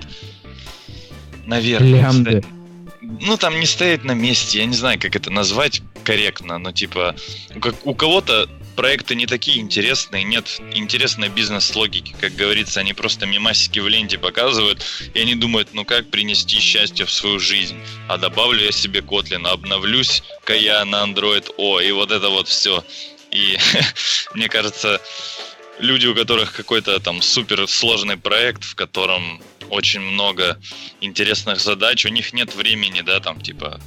наверное, Лямды. ну там не стоять на месте, я не знаю, как это назвать корректно, но типа у, у кого-то проекты не такие интересные, нет интересной бизнес-логики, как говорится, они просто мимасики в ленте показывают, и они думают, ну как принести счастье в свою жизнь, а добавлю я себе Kotlin, обновлюсь-ка я на Android O, и вот это вот все. И мне кажется, люди, у которых какой-то там супер сложный проект, в котором очень много интересных задач, у них нет времени, да, там, типа,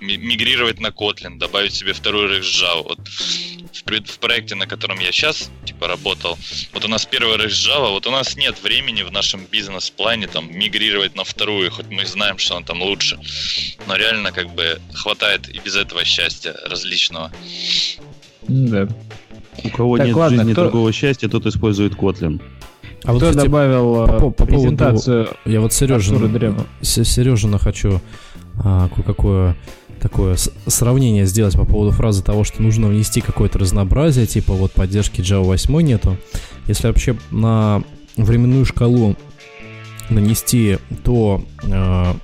мигрировать на Kotlin, добавить себе второй рейх Java. Вот в, в проекте, на котором я сейчас типа работал, вот у нас первый рейх Java, вот у нас нет времени в нашем бизнес-плане там мигрировать на вторую, хоть мы знаем, что он там лучше. Но реально как бы хватает и без этого счастья различного. Да. У кого так, нет ладно, в жизни кто... другого счастья, тот использует Kotlin. А вот, Кто кстати, добавил по, по презентацию поводу, Я вот Сережина, Сережина хочу а, кое-какое такое сравнение сделать по поводу фразы того, что нужно внести какое-то разнообразие, типа вот поддержки Java 8 нету. Если вообще на временную шкалу нанести, то э,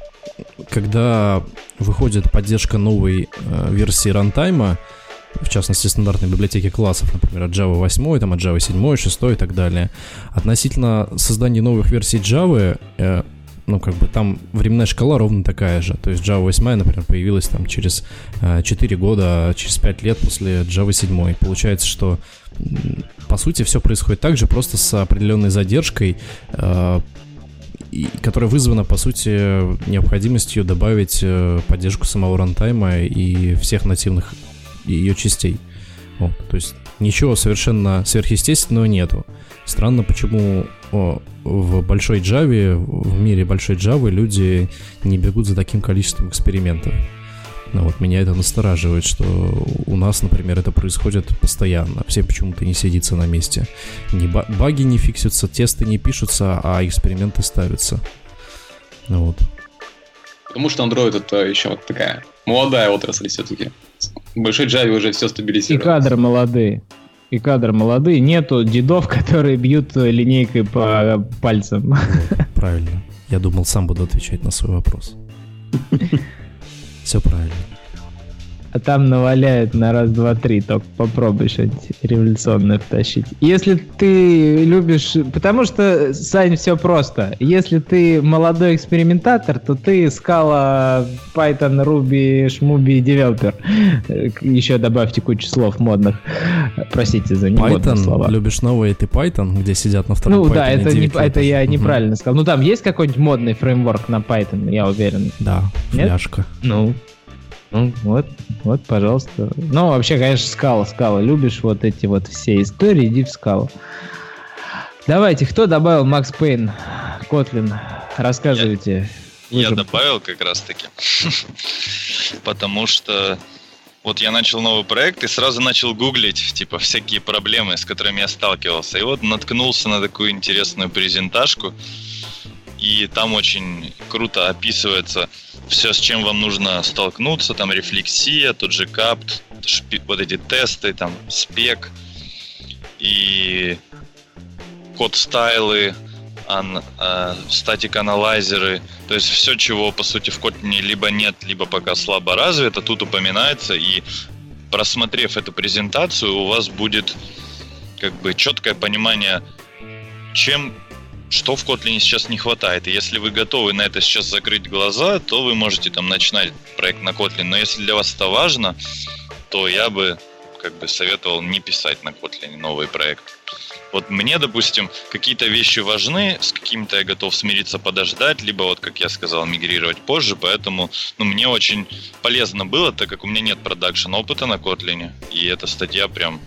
когда выходит поддержка новой э, версии рантайма, в частности, стандартной библиотеки классов, например, от Java 8, там, от Java 7, 6 и так далее. Относительно создания новых версий Java, э, ну, как бы там временная шкала ровно такая же. То есть Java 8, например, появилась там через э, 4 года, через 5 лет после Java 7. Получается, что по сути все происходит так же, просто с определенной задержкой, э, которая вызвана, по сути, необходимостью добавить э, поддержку самого рантайма и всех нативных ее частей. Вот, то есть ничего совершенно сверхъестественного нету. Странно, почему в большой Java, в мире большой Java люди не бегут за таким количеством экспериментов. Но вот меня это настораживает, что у нас, например, это происходит постоянно. Все почему-то не сидится на месте. Ни баги не фиксятся, тесты не пишутся, а эксперименты ставятся. Ну вот. Потому что Android это еще вот такая молодая отрасль все-таки. В большой Java уже все стабилизировалось. И кадры молодые и кадры молодые. Нету дедов, которые бьют линейкой по пальцам. Правильно. Я думал, сам буду отвечать на свой вопрос. Все правильно а там наваляют на раз, два, три. Только попробуй что-нибудь революционное втащить. Если ты любишь... Потому что, Сань, все просто. Если ты молодой экспериментатор, то ты скала Python, Ruby, Shmubi, девелопер. Еще добавьте кучу слов модных. Простите за немодные слова. любишь новые, ты Python, где сидят на втором Ну Python да, это, не, это я неправильно сказал. Ну там есть какой-нибудь модный фреймворк на Python, я уверен. Да, Нет? фляжка. Ну, ну, вот, вот, пожалуйста. Ну, вообще, конечно, скала, скала. Любишь вот эти вот все истории, иди в скалу. Давайте, кто добавил Макс Пейн, Котлин? Рассказывайте. Я, я добавил как раз-таки. Потому что вот я начал новый проект и сразу начал гуглить, типа, всякие проблемы, с которыми я сталкивался. И вот наткнулся на такую интересную презентажку. И там очень круто описывается все, с чем вам нужно столкнуться, там рефлексия, тот же капт, вот эти тесты, там спек. и код стайлы, э, статик аналайзеры, то есть все, чего по сути в Kotlin либо нет, либо пока слабо развито, тут упоминается, и просмотрев эту презентацию, у вас будет как бы четкое понимание, чем что в Kotlin сейчас не хватает. И если вы готовы на это сейчас закрыть глаза, то вы можете там начинать проект на Kotlin. Но если для вас это важно, то я бы как бы советовал не писать на Kotlin новый проект. Вот мне, допустим, какие-то вещи важны, с какими-то я готов смириться, подождать, либо вот, как я сказал, мигрировать позже, поэтому ну, мне очень полезно было, так как у меня нет продакшн опыта на Kotlin, и эта статья прям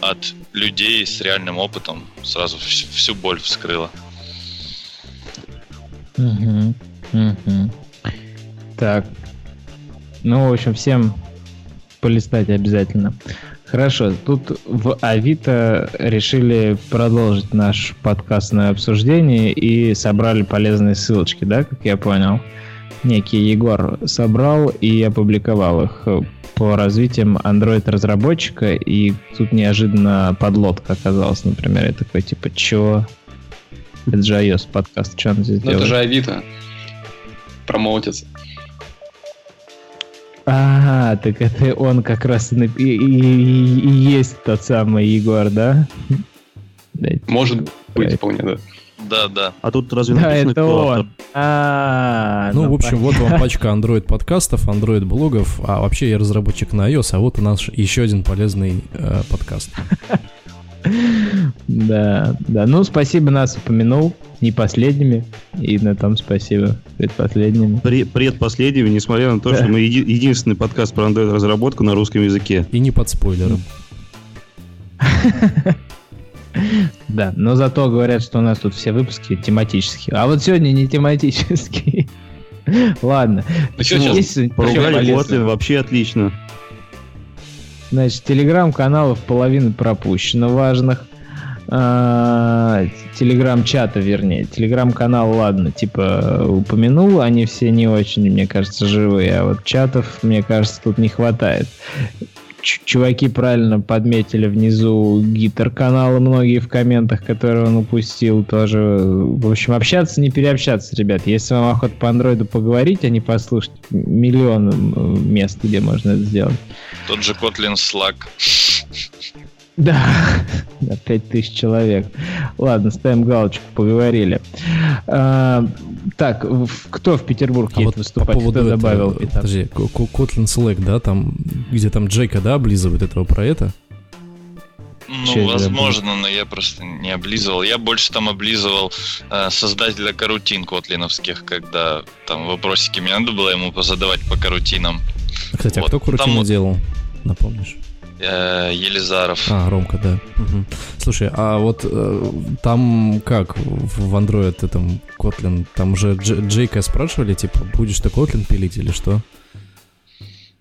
от людей с реальным опытом сразу всю боль вскрыла. Угу, угу. Так. Ну, в общем, всем полистать обязательно. Хорошо, тут в Авито решили продолжить наш подкастное обсуждение и собрали полезные ссылочки, да, как я понял? Некий Егор собрал и опубликовал их по развитиям Android-разработчика, и тут неожиданно подлодка оказалась, например, я такой, типа, чё? Это же iOS подкаст, что он здесь ну, делает? это же Авито. Промоутится. Ага, так это он как раз и, и, и, и есть тот самый Егор, да? Может быть, вполне, да. Да, да. А тут разве да, это он. А, ну, в общем, вот вам пачка Android подкастов, Android блогов. А вообще я разработчик на iOS, а вот у нас еще один полезный э, подкаст. Да, да. Ну, спасибо, нас упомянул. Не последними. И на том спасибо. Предпоследними. предпоследними, несмотря на то, что мы еди- единственный подкаст про Android разработку на русском языке. И не под спойлером. Да, но зато говорят, что у нас тут все выпуски тематические. А вот сегодня не тематические. Ладно. Ну что сейчас? Поругали Kotlin, вообще отлично. Значит, телеграм-каналов половины пропущено важных. А, телеграм-чата, вернее. Телеграм-канал, ладно, типа упомянул, они все не очень, мне кажется, живые, а вот чатов, мне кажется, тут не хватает чуваки правильно подметили внизу гитар-каналы многие в комментах, которые он упустил тоже. В общем, общаться, не переобщаться, ребят. Если вам охота по андроиду поговорить, а не послушать, миллион мест, где можно это сделать. Тот же Kotlin Slack. Да, на 5000 человек. Ладно, ставим галочку, поговорили. А, так, кто в Петербург а едет вот выступать? По поводу кто этого, добавил? Подожди, Kotlin Slack, да, там, где там Джейка, да, облизывает этого про это? Ну, Че возможно, но я просто не облизывал. Я больше там облизывал э, создателя карутин котлиновских, когда там вопросики мне надо было ему позадавать по карутинам. Кстати, а вот. а кто карутину там... делал? Напомнишь? Э, Елизаров. А, Ромка, да. Угу. Слушай, а вот э, там как в Android этом Kotlin, там уже Джейка спрашивали, типа, будешь ты Kotlin пилить или что?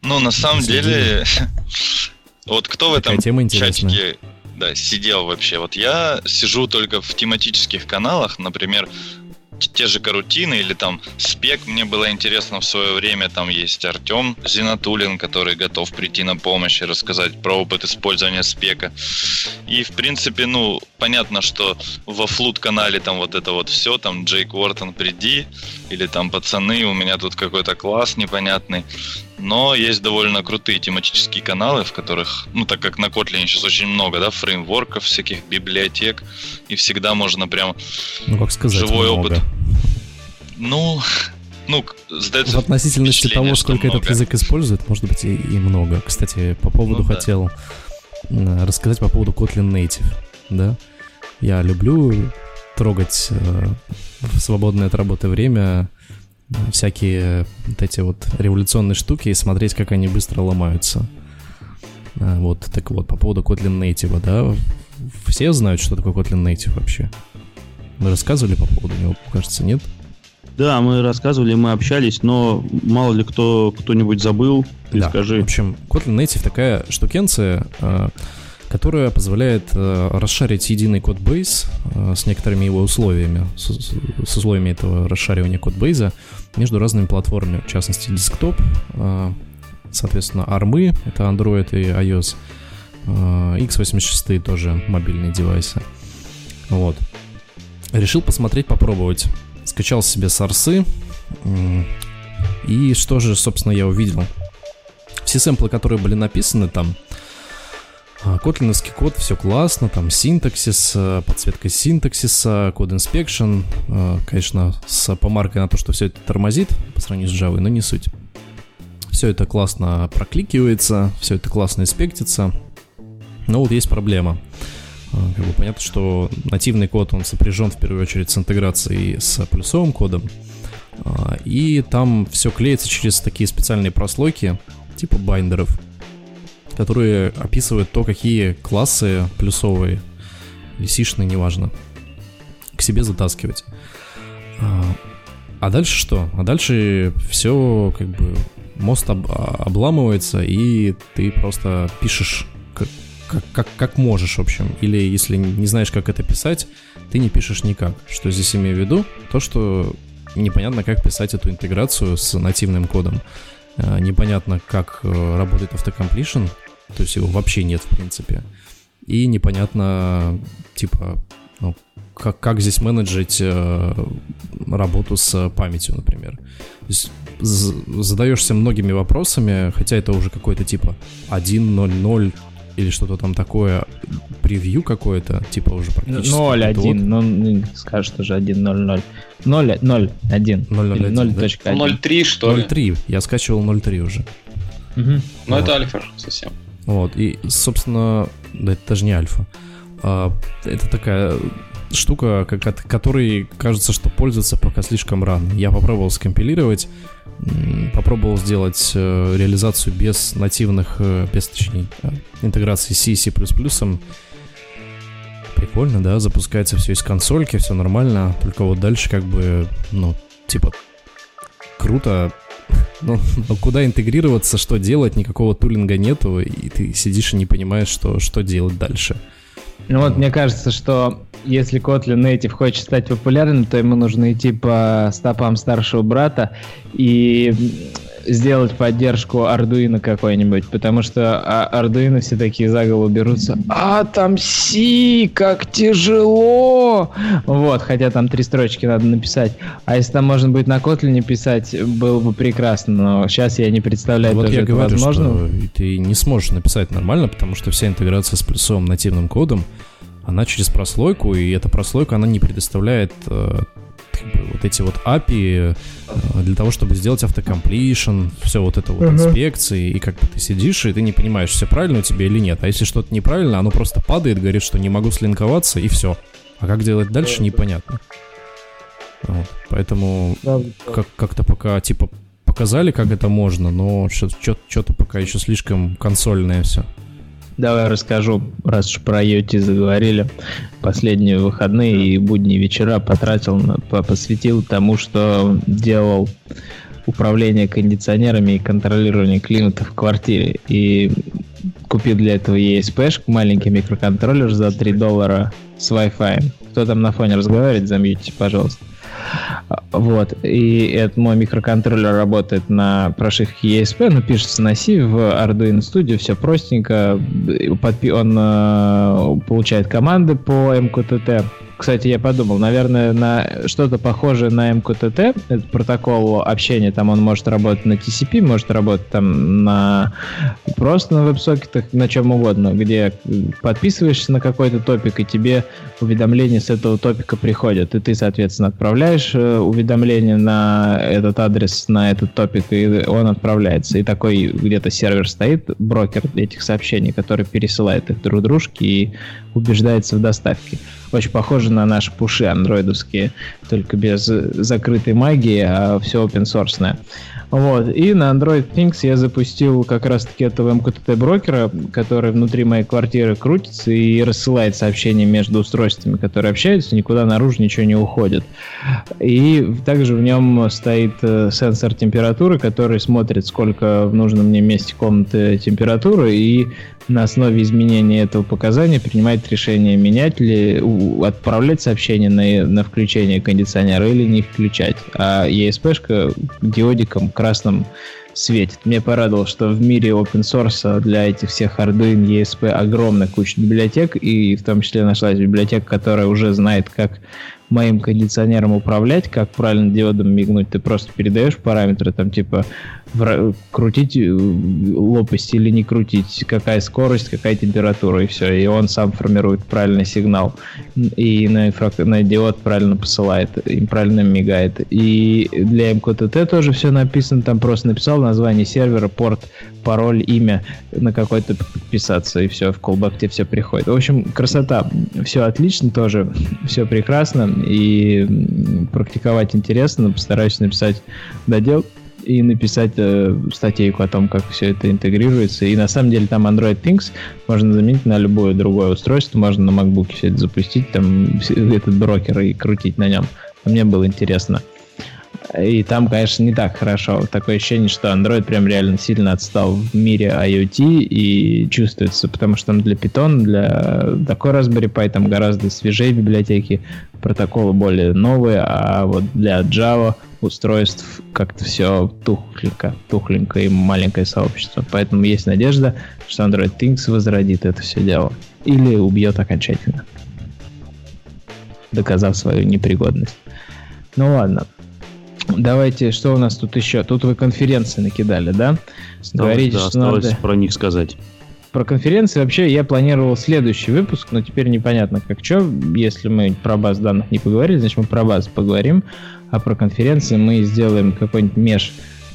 Ну, на самом деле, вот кто в этом чатике да, сидел вообще? Вот я сижу только в тематических каналах, например, те же карутины или там спек. Мне было интересно в свое время, там есть Артем Зинатулин, который готов прийти на помощь и рассказать про опыт использования спека. И, в принципе, ну, понятно, что во флут канале там вот это вот все, там Джейк Уортон приди, или там пацаны, у меня тут какой-то класс непонятный. Но есть довольно крутые тематические каналы, в которых, ну, так как на Kotlin сейчас очень много, да, фреймворков, всяких библиотек, и всегда можно прям ну, как сказать, живой много. опыт. Ну, ну, сдается В относительности того, сколько много. этот язык использует, может быть, и, и много. Кстати, по поводу ну, хотел да. рассказать по поводу Kotlin Native, да. Я люблю трогать э, в свободное от работы время всякие вот эти вот революционные штуки и смотреть, как они быстро ломаются. А, вот, так вот, по поводу Kotlin Native, да, все знают, что такое Kotlin Native вообще? Мы рассказывали по поводу него, кажется, нет? Да, мы рассказывали, мы общались, но мало ли кто кто-нибудь забыл, да, скажи. В общем, Kotlin Native такая штукенция, а, которая позволяет э, расшарить единый кодбейс э, с некоторыми его условиями, с, условиями этого расшаривания кодбейза между разными платформами, в частности, десктоп, э, соответственно, армы, это Android и iOS, x86 тоже мобильные девайсы. Вот. Решил посмотреть, попробовать. Скачал себе сорсы. И что же, собственно, я увидел? Все сэмплы, которые были написаны там, Котлиновский код, все классно, там синтаксис, э, подсветка синтаксиса, код inspection, э, конечно, с помаркой на то, что все это тормозит по сравнению с Java, но не суть. Все это классно прокликивается, все это классно инспектится, но вот есть проблема. Э, как бы понятно, что нативный код, он сопряжен в первую очередь с интеграцией с плюсовым кодом, и там все клеится через такие специальные прослойки, типа binder ов – которые описывают то, какие классы плюсовые или сишные, неважно, к себе затаскивать. А, а дальше что? А дальше все как бы мост об, обламывается, и ты просто пишешь как, как, как, как можешь, в общем. Или если не знаешь, как это писать, ты не пишешь никак. Что здесь имею в виду? То, что непонятно, как писать эту интеграцию с нативным кодом. А, непонятно, как э, работает автокомплишн, то есть его вообще нет, в принципе. И непонятно, типа, ну, как, как здесь менеджить э, работу с памятью, например. То есть задаешься многими вопросами, хотя это уже какой-то типа 1.0.0 или что-то там такое, превью какое-то, типа уже практически. 0.1, ну, скажешь тоже 1.0.0. 0.1. 0.1. 0.3, что ли? 0.3, я скачивал 0.3 уже. Угу. Ну, вот. это альфа совсем. Вот, и, собственно, да, это даже не альфа. А, это такая штука, как от которой кажется, что пользоваться пока слишком рано. Я попробовал скомпилировать, попробовал сделать э, реализацию без нативных, э, без, точнее, э, интеграции C и C++. Прикольно, да, запускается все из консольки, все нормально, только вот дальше как бы, ну, типа, круто, ну, ну, куда интегрироваться, что делать, никакого тулинга нету, и ты сидишь и не понимаешь, что, что делать дальше. Ну вот, мне кажется, что если Kotlin Native хочет стать популярным, то ему нужно идти по стопам старшего брата и сделать поддержку Arduino какой-нибудь, потому что а, Arduino все такие за голову берутся. А там си, как тяжело! Вот, хотя там три строчки надо написать. А если там можно будет на Kotlin писать, было бы прекрасно, но сейчас я не представляю вот я говорю, возможно. Что ты не сможешь написать нормально, потому что вся интеграция с плюсовым нативным кодом, она через прослойку, и эта прослойка, она не предоставляет э, вот эти вот API э, для того, чтобы сделать автокомплишн, все вот это вот uh-huh. инспекции, и как бы ты сидишь, и ты не понимаешь, все правильно у тебя или нет. А если что-то неправильно, оно просто падает, говорит, что не могу слинковаться, и все. А как делать дальше, непонятно. Вот. Поэтому как- как-то пока, типа, показали, как это можно, но что-то пока еще слишком консольное все. Давай расскажу, раз уж про IoT заговорили. Последние выходные и будние вечера потратил, посвятил тому, что делал управление кондиционерами и контролирование климата в квартире. И купил для этого ESP, маленький микроконтроллер за 3 доллара с Wi-Fi. Кто там на фоне разговаривает, замьютите, пожалуйста. Вот. И этот мой микроконтроллер работает на прошивке ESP, но пишется на C в Arduino Studio, все простенько. Он э, получает команды по MQTT кстати, я подумал, наверное, на что-то похожее на MQTT, это протокол общения, там он может работать на TCP, может работать там на просто на веб-сокетах, на чем угодно, где подписываешься на какой-то топик, и тебе уведомления с этого топика приходят, и ты, соответственно, отправляешь э, уведомление на этот адрес, на этот топик, и он отправляется. И такой где-то сервер стоит, брокер этих сообщений, который пересылает их друг дружке и убеждается в доставке. Очень похоже на наши пуши андроидовские, только без закрытой магии, а все open source. Вот. И на Android Things я запустил как раз-таки этого MQTT брокера, который внутри моей квартиры крутится и рассылает сообщения между устройствами, которые общаются, никуда наружу ничего не уходит. И также в нем стоит э, сенсор температуры, который смотрит, сколько в нужном мне месте комнаты температуры, и на основе изменения этого показания принимает решение, менять ли, отправлять сообщение на, на включение кондиционера или не включать. А ESP-шка диодиком красном светит. Мне порадовало, что в мире open source для этих всех Arduino, ESP огромная куча библиотек, и в том числе нашлась библиотека, которая уже знает, как моим кондиционером управлять, как правильно диодом мигнуть, ты просто передаешь параметры, там типа крутить э, лопасть или не крутить, какая скорость, какая температура, и все. И он сам формирует правильный сигнал. И на, на диод правильно посылает, им правильно мигает. И для МКТТ тоже все написано, там просто написал название сервера, порт, пароль, имя, на какой-то подписаться, и все, в колбакте все приходит. В общем, красота. Все отлично тоже, все прекрасно, и практиковать интересно, постараюсь написать додел и написать э, статейку о том, как все это интегрируется. И на самом деле там Android Things можно заменить на любое другое устройство. Можно на MacBook все это запустить, там этот брокер и крутить на нем. Мне было интересно. И там, конечно, не так хорошо. Такое ощущение, что Android прям реально сильно отстал в мире IoT и чувствуется, потому что там для Python, для такой Raspberry Pi там гораздо свежее библиотеки, протоколы более новые, а вот для Java устройств как-то все тухленько, тухленько и маленькое сообщество. Поэтому есть надежда, что Android Things возродит это все дело. Или убьет окончательно, доказав свою непригодность. Ну ладно, Давайте, что у нас тут еще? Тут вы конференции накидали, да? Осталось, Говорите, да, что осталось надо... про них сказать. Про конференции вообще я планировал следующий выпуск, но теперь непонятно как что. Если мы про баз данных не поговорили, значит мы про баз поговорим. А про конференции мы сделаем какой-нибудь меж,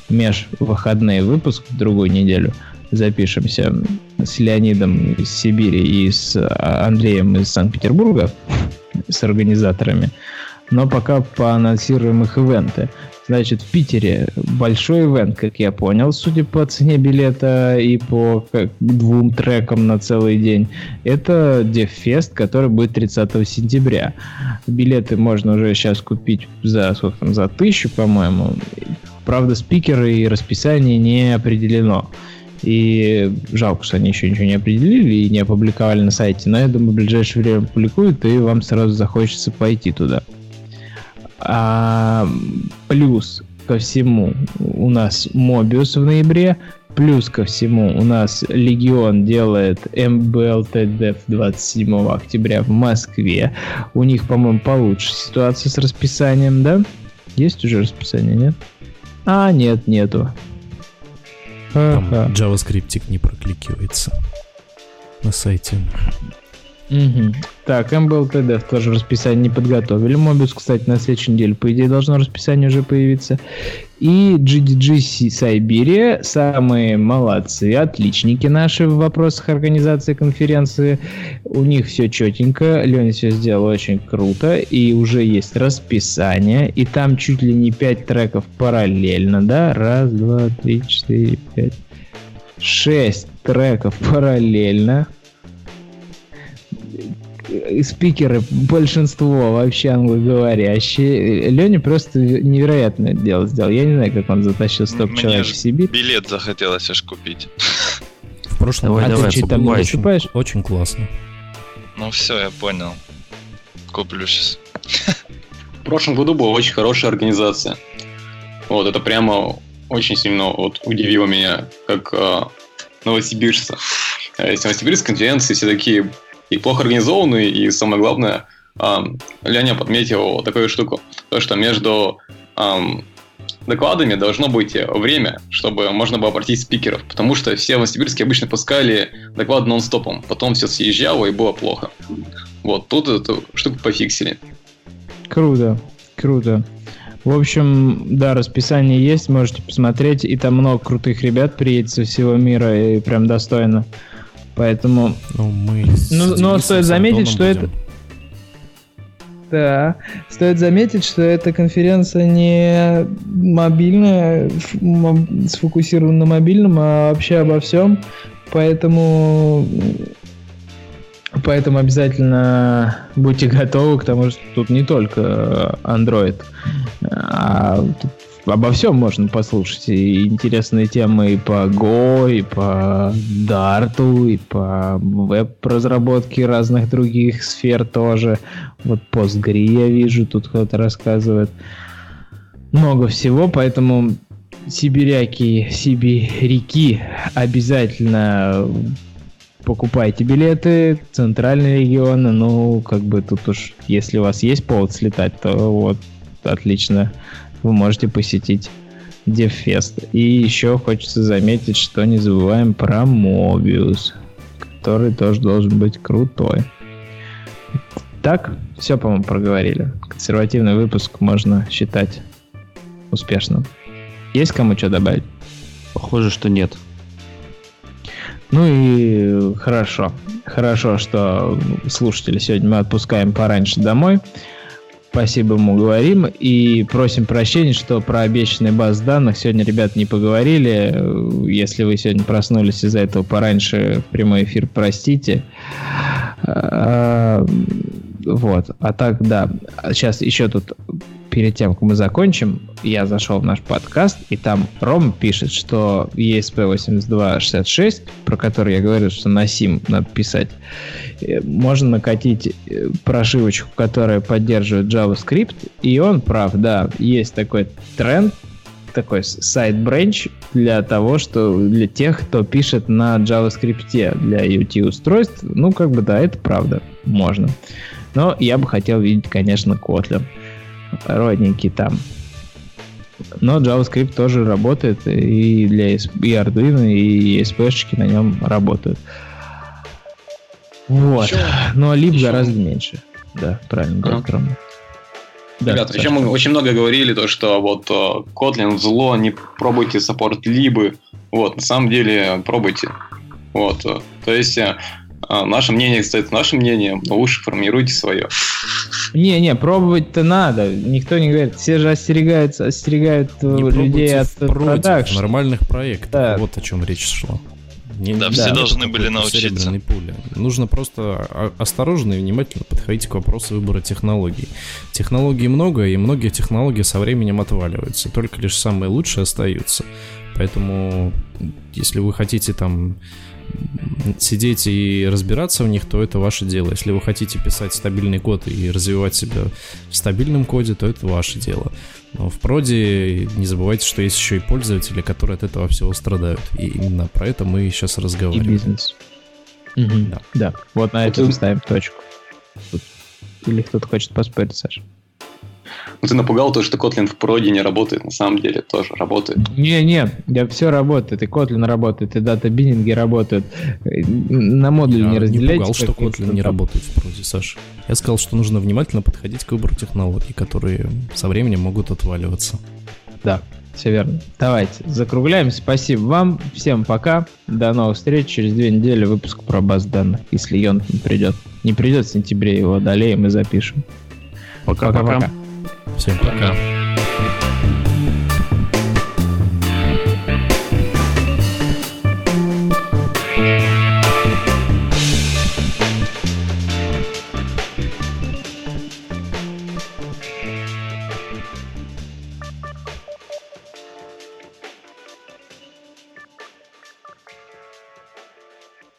меж выходной выпуск в другую неделю. Запишемся с Леонидом из Сибири и с Андреем из Санкт-Петербурга, с организаторами но пока поанонсируем их ивенты. Значит, в Питере большой ивент, как я понял, судя по цене билета и по как, двум трекам на целый день. Это DevFest, который будет 30 сентября. Билеты можно уже сейчас купить за, сколько там, за тысячу, по-моему. Правда, спикеры и расписание не определено. И жалко, что они еще ничего не определили и не опубликовали на сайте. Но я думаю, в ближайшее время публикуют, и вам сразу захочется пойти туда. А, плюс ко всему у нас Mobius в ноябре. Плюс ко всему у нас Легион делает Dev 27 октября в Москве. У них, по-моему, получше ситуация с расписанием, да? Есть уже расписание, нет? А, нет, нету. Там JavaScript не прокликивается на сайте. Угу. Так, MBLTD тоже расписание не подготовили. Мобиус, кстати, на следующей неделе, по идее, должно расписание уже появиться. И GDG Сайбирия, самые молодцы, отличники наши в вопросах организации конференции. У них все четенько, Леня все сделал очень круто, и уже есть расписание, и там чуть ли не 5 треков параллельно, да? Раз, два, три, четыре, пять, шесть треков параллельно спикеры, большинство вообще англоговорящие. Леня просто невероятное дело сделал. Я не знаю, как он затащил столько Мне человек в Сибирь. билет захотелось аж купить. В прошлом давай, а давай, ты там не выступаешь? Очень классно. Ну все, я понял. Куплю сейчас. В прошлом году была очень хорошая организация. Вот, это прямо очень сильно вот, удивило меня, как э, новосибирца. Э, Новосибирск конференции все такие и плохо организованный, и самое главное, Леня подметил такую штуку, то, что между докладами должно быть время, чтобы можно было пройти спикеров, потому что все в Новосибирске обычно пускали доклад нон-стопом, потом все съезжало и было плохо. Вот, тут эту штуку пофиксили. Круто, круто. В общем, да, расписание есть, можете посмотреть, и там много крутых ребят приедет со всего мира, и прям достойно. Поэтому... Ну, мы... Ну, но стоит заметить, что будем. это... Да, стоит заметить, что эта конференция не мобильная, сфокусирована на мобильном, а вообще обо всем. Поэтому Поэтому обязательно будьте готовы к тому, что тут не только Android, а тут обо всем можно послушать. И интересные темы и по Go, и по Dart, и по веб-разработке разных других сфер тоже. Вот Postgre я вижу, тут кто-то рассказывает. Много всего, поэтому сибиряки, сибиряки, обязательно покупайте билеты, центральные регионы, ну, как бы тут уж, если у вас есть повод слетать, то вот, отлично, вы можете посетить DevFest. И еще хочется заметить, что не забываем про Mobius, который тоже должен быть крутой. Так, все, по-моему, проговорили. Консервативный выпуск можно считать успешным. Есть кому что добавить? Похоже, что нет. Ну и хорошо. Хорошо, что слушатели сегодня мы отпускаем пораньше домой. Спасибо ему говорим и просим прощения, что про обещанный баз данных сегодня, ребят, не поговорили. Если вы сегодня проснулись из-за этого пораньше в прямой эфир, простите. А, вот. А так, да. Сейчас еще тут перед тем, как мы закончим, я зашел в наш подкаст, и там Ром пишет, что ESP8266, про который я говорил, что на SIM надо писать, э, можно накатить э, прошивочку, которая поддерживает JavaScript, и он прав, да, есть такой тренд, такой сайт бренч для того, что для тех, кто пишет на JavaScript для IoT устройств, ну, как бы, да, это правда, можно. Но я бы хотел видеть, конечно, Kotlin родненький там. Но JavaScript тоже работает, и для и Arduino, и ESP-шки на нем работают. Вот. Еще, Но лип еще... гораздо меньше. Да, правильно говорит а. Рома. Да, Ребята, еще мы очень много говорили, то, что вот э, Kotlin зло, не пробуйте саппорт либы. Вот, на самом деле, пробуйте. Вот, э, то есть э, а, наше мнение, кстати, наше мнение, но лучше формируйте свое. Не-не, пробовать-то надо. Никто не говорит. Все же остерегаются, остерегают э, не людей от продаж. нормальных проектов. Да. Вот о чем речь шла. Не, да, все должны были научиться. Пули. Нужно просто осторожно и внимательно подходить к вопросу выбора технологий. Технологий много, и многие технологии со временем отваливаются. Только лишь самые лучшие остаются. Поэтому, если вы хотите там сидеть и разбираться в них, то это ваше дело. Если вы хотите писать стабильный код и развивать себя в стабильном коде, то это ваше дело. Но в проде не забывайте, что есть еще и пользователи, которые от этого всего страдают. И именно про это мы сейчас разговариваем. И бизнес. Угу. Да. да, вот на этом ставим точку. Или кто-то хочет поспорить, Саша? Ну, ты напугал то, что Kotlin в проде не работает. На самом деле тоже работает. Не-не, я все работает. И Kotlin работает, и дата-биннинги работают. На модуле я не разделяйте. Я напугал, что Kotlin не работает в проде, Саша. Я сказал, что нужно внимательно подходить к выбору технологий, которые со временем могут отваливаться. Да, все верно. Давайте, закругляемся. Спасибо вам. Всем пока. До новых встреч. Через две недели выпуск про баз данных, если Йонтон придет. Не придет в сентябре, его одолеем и запишем. Пока-пока. Всем пока. пока.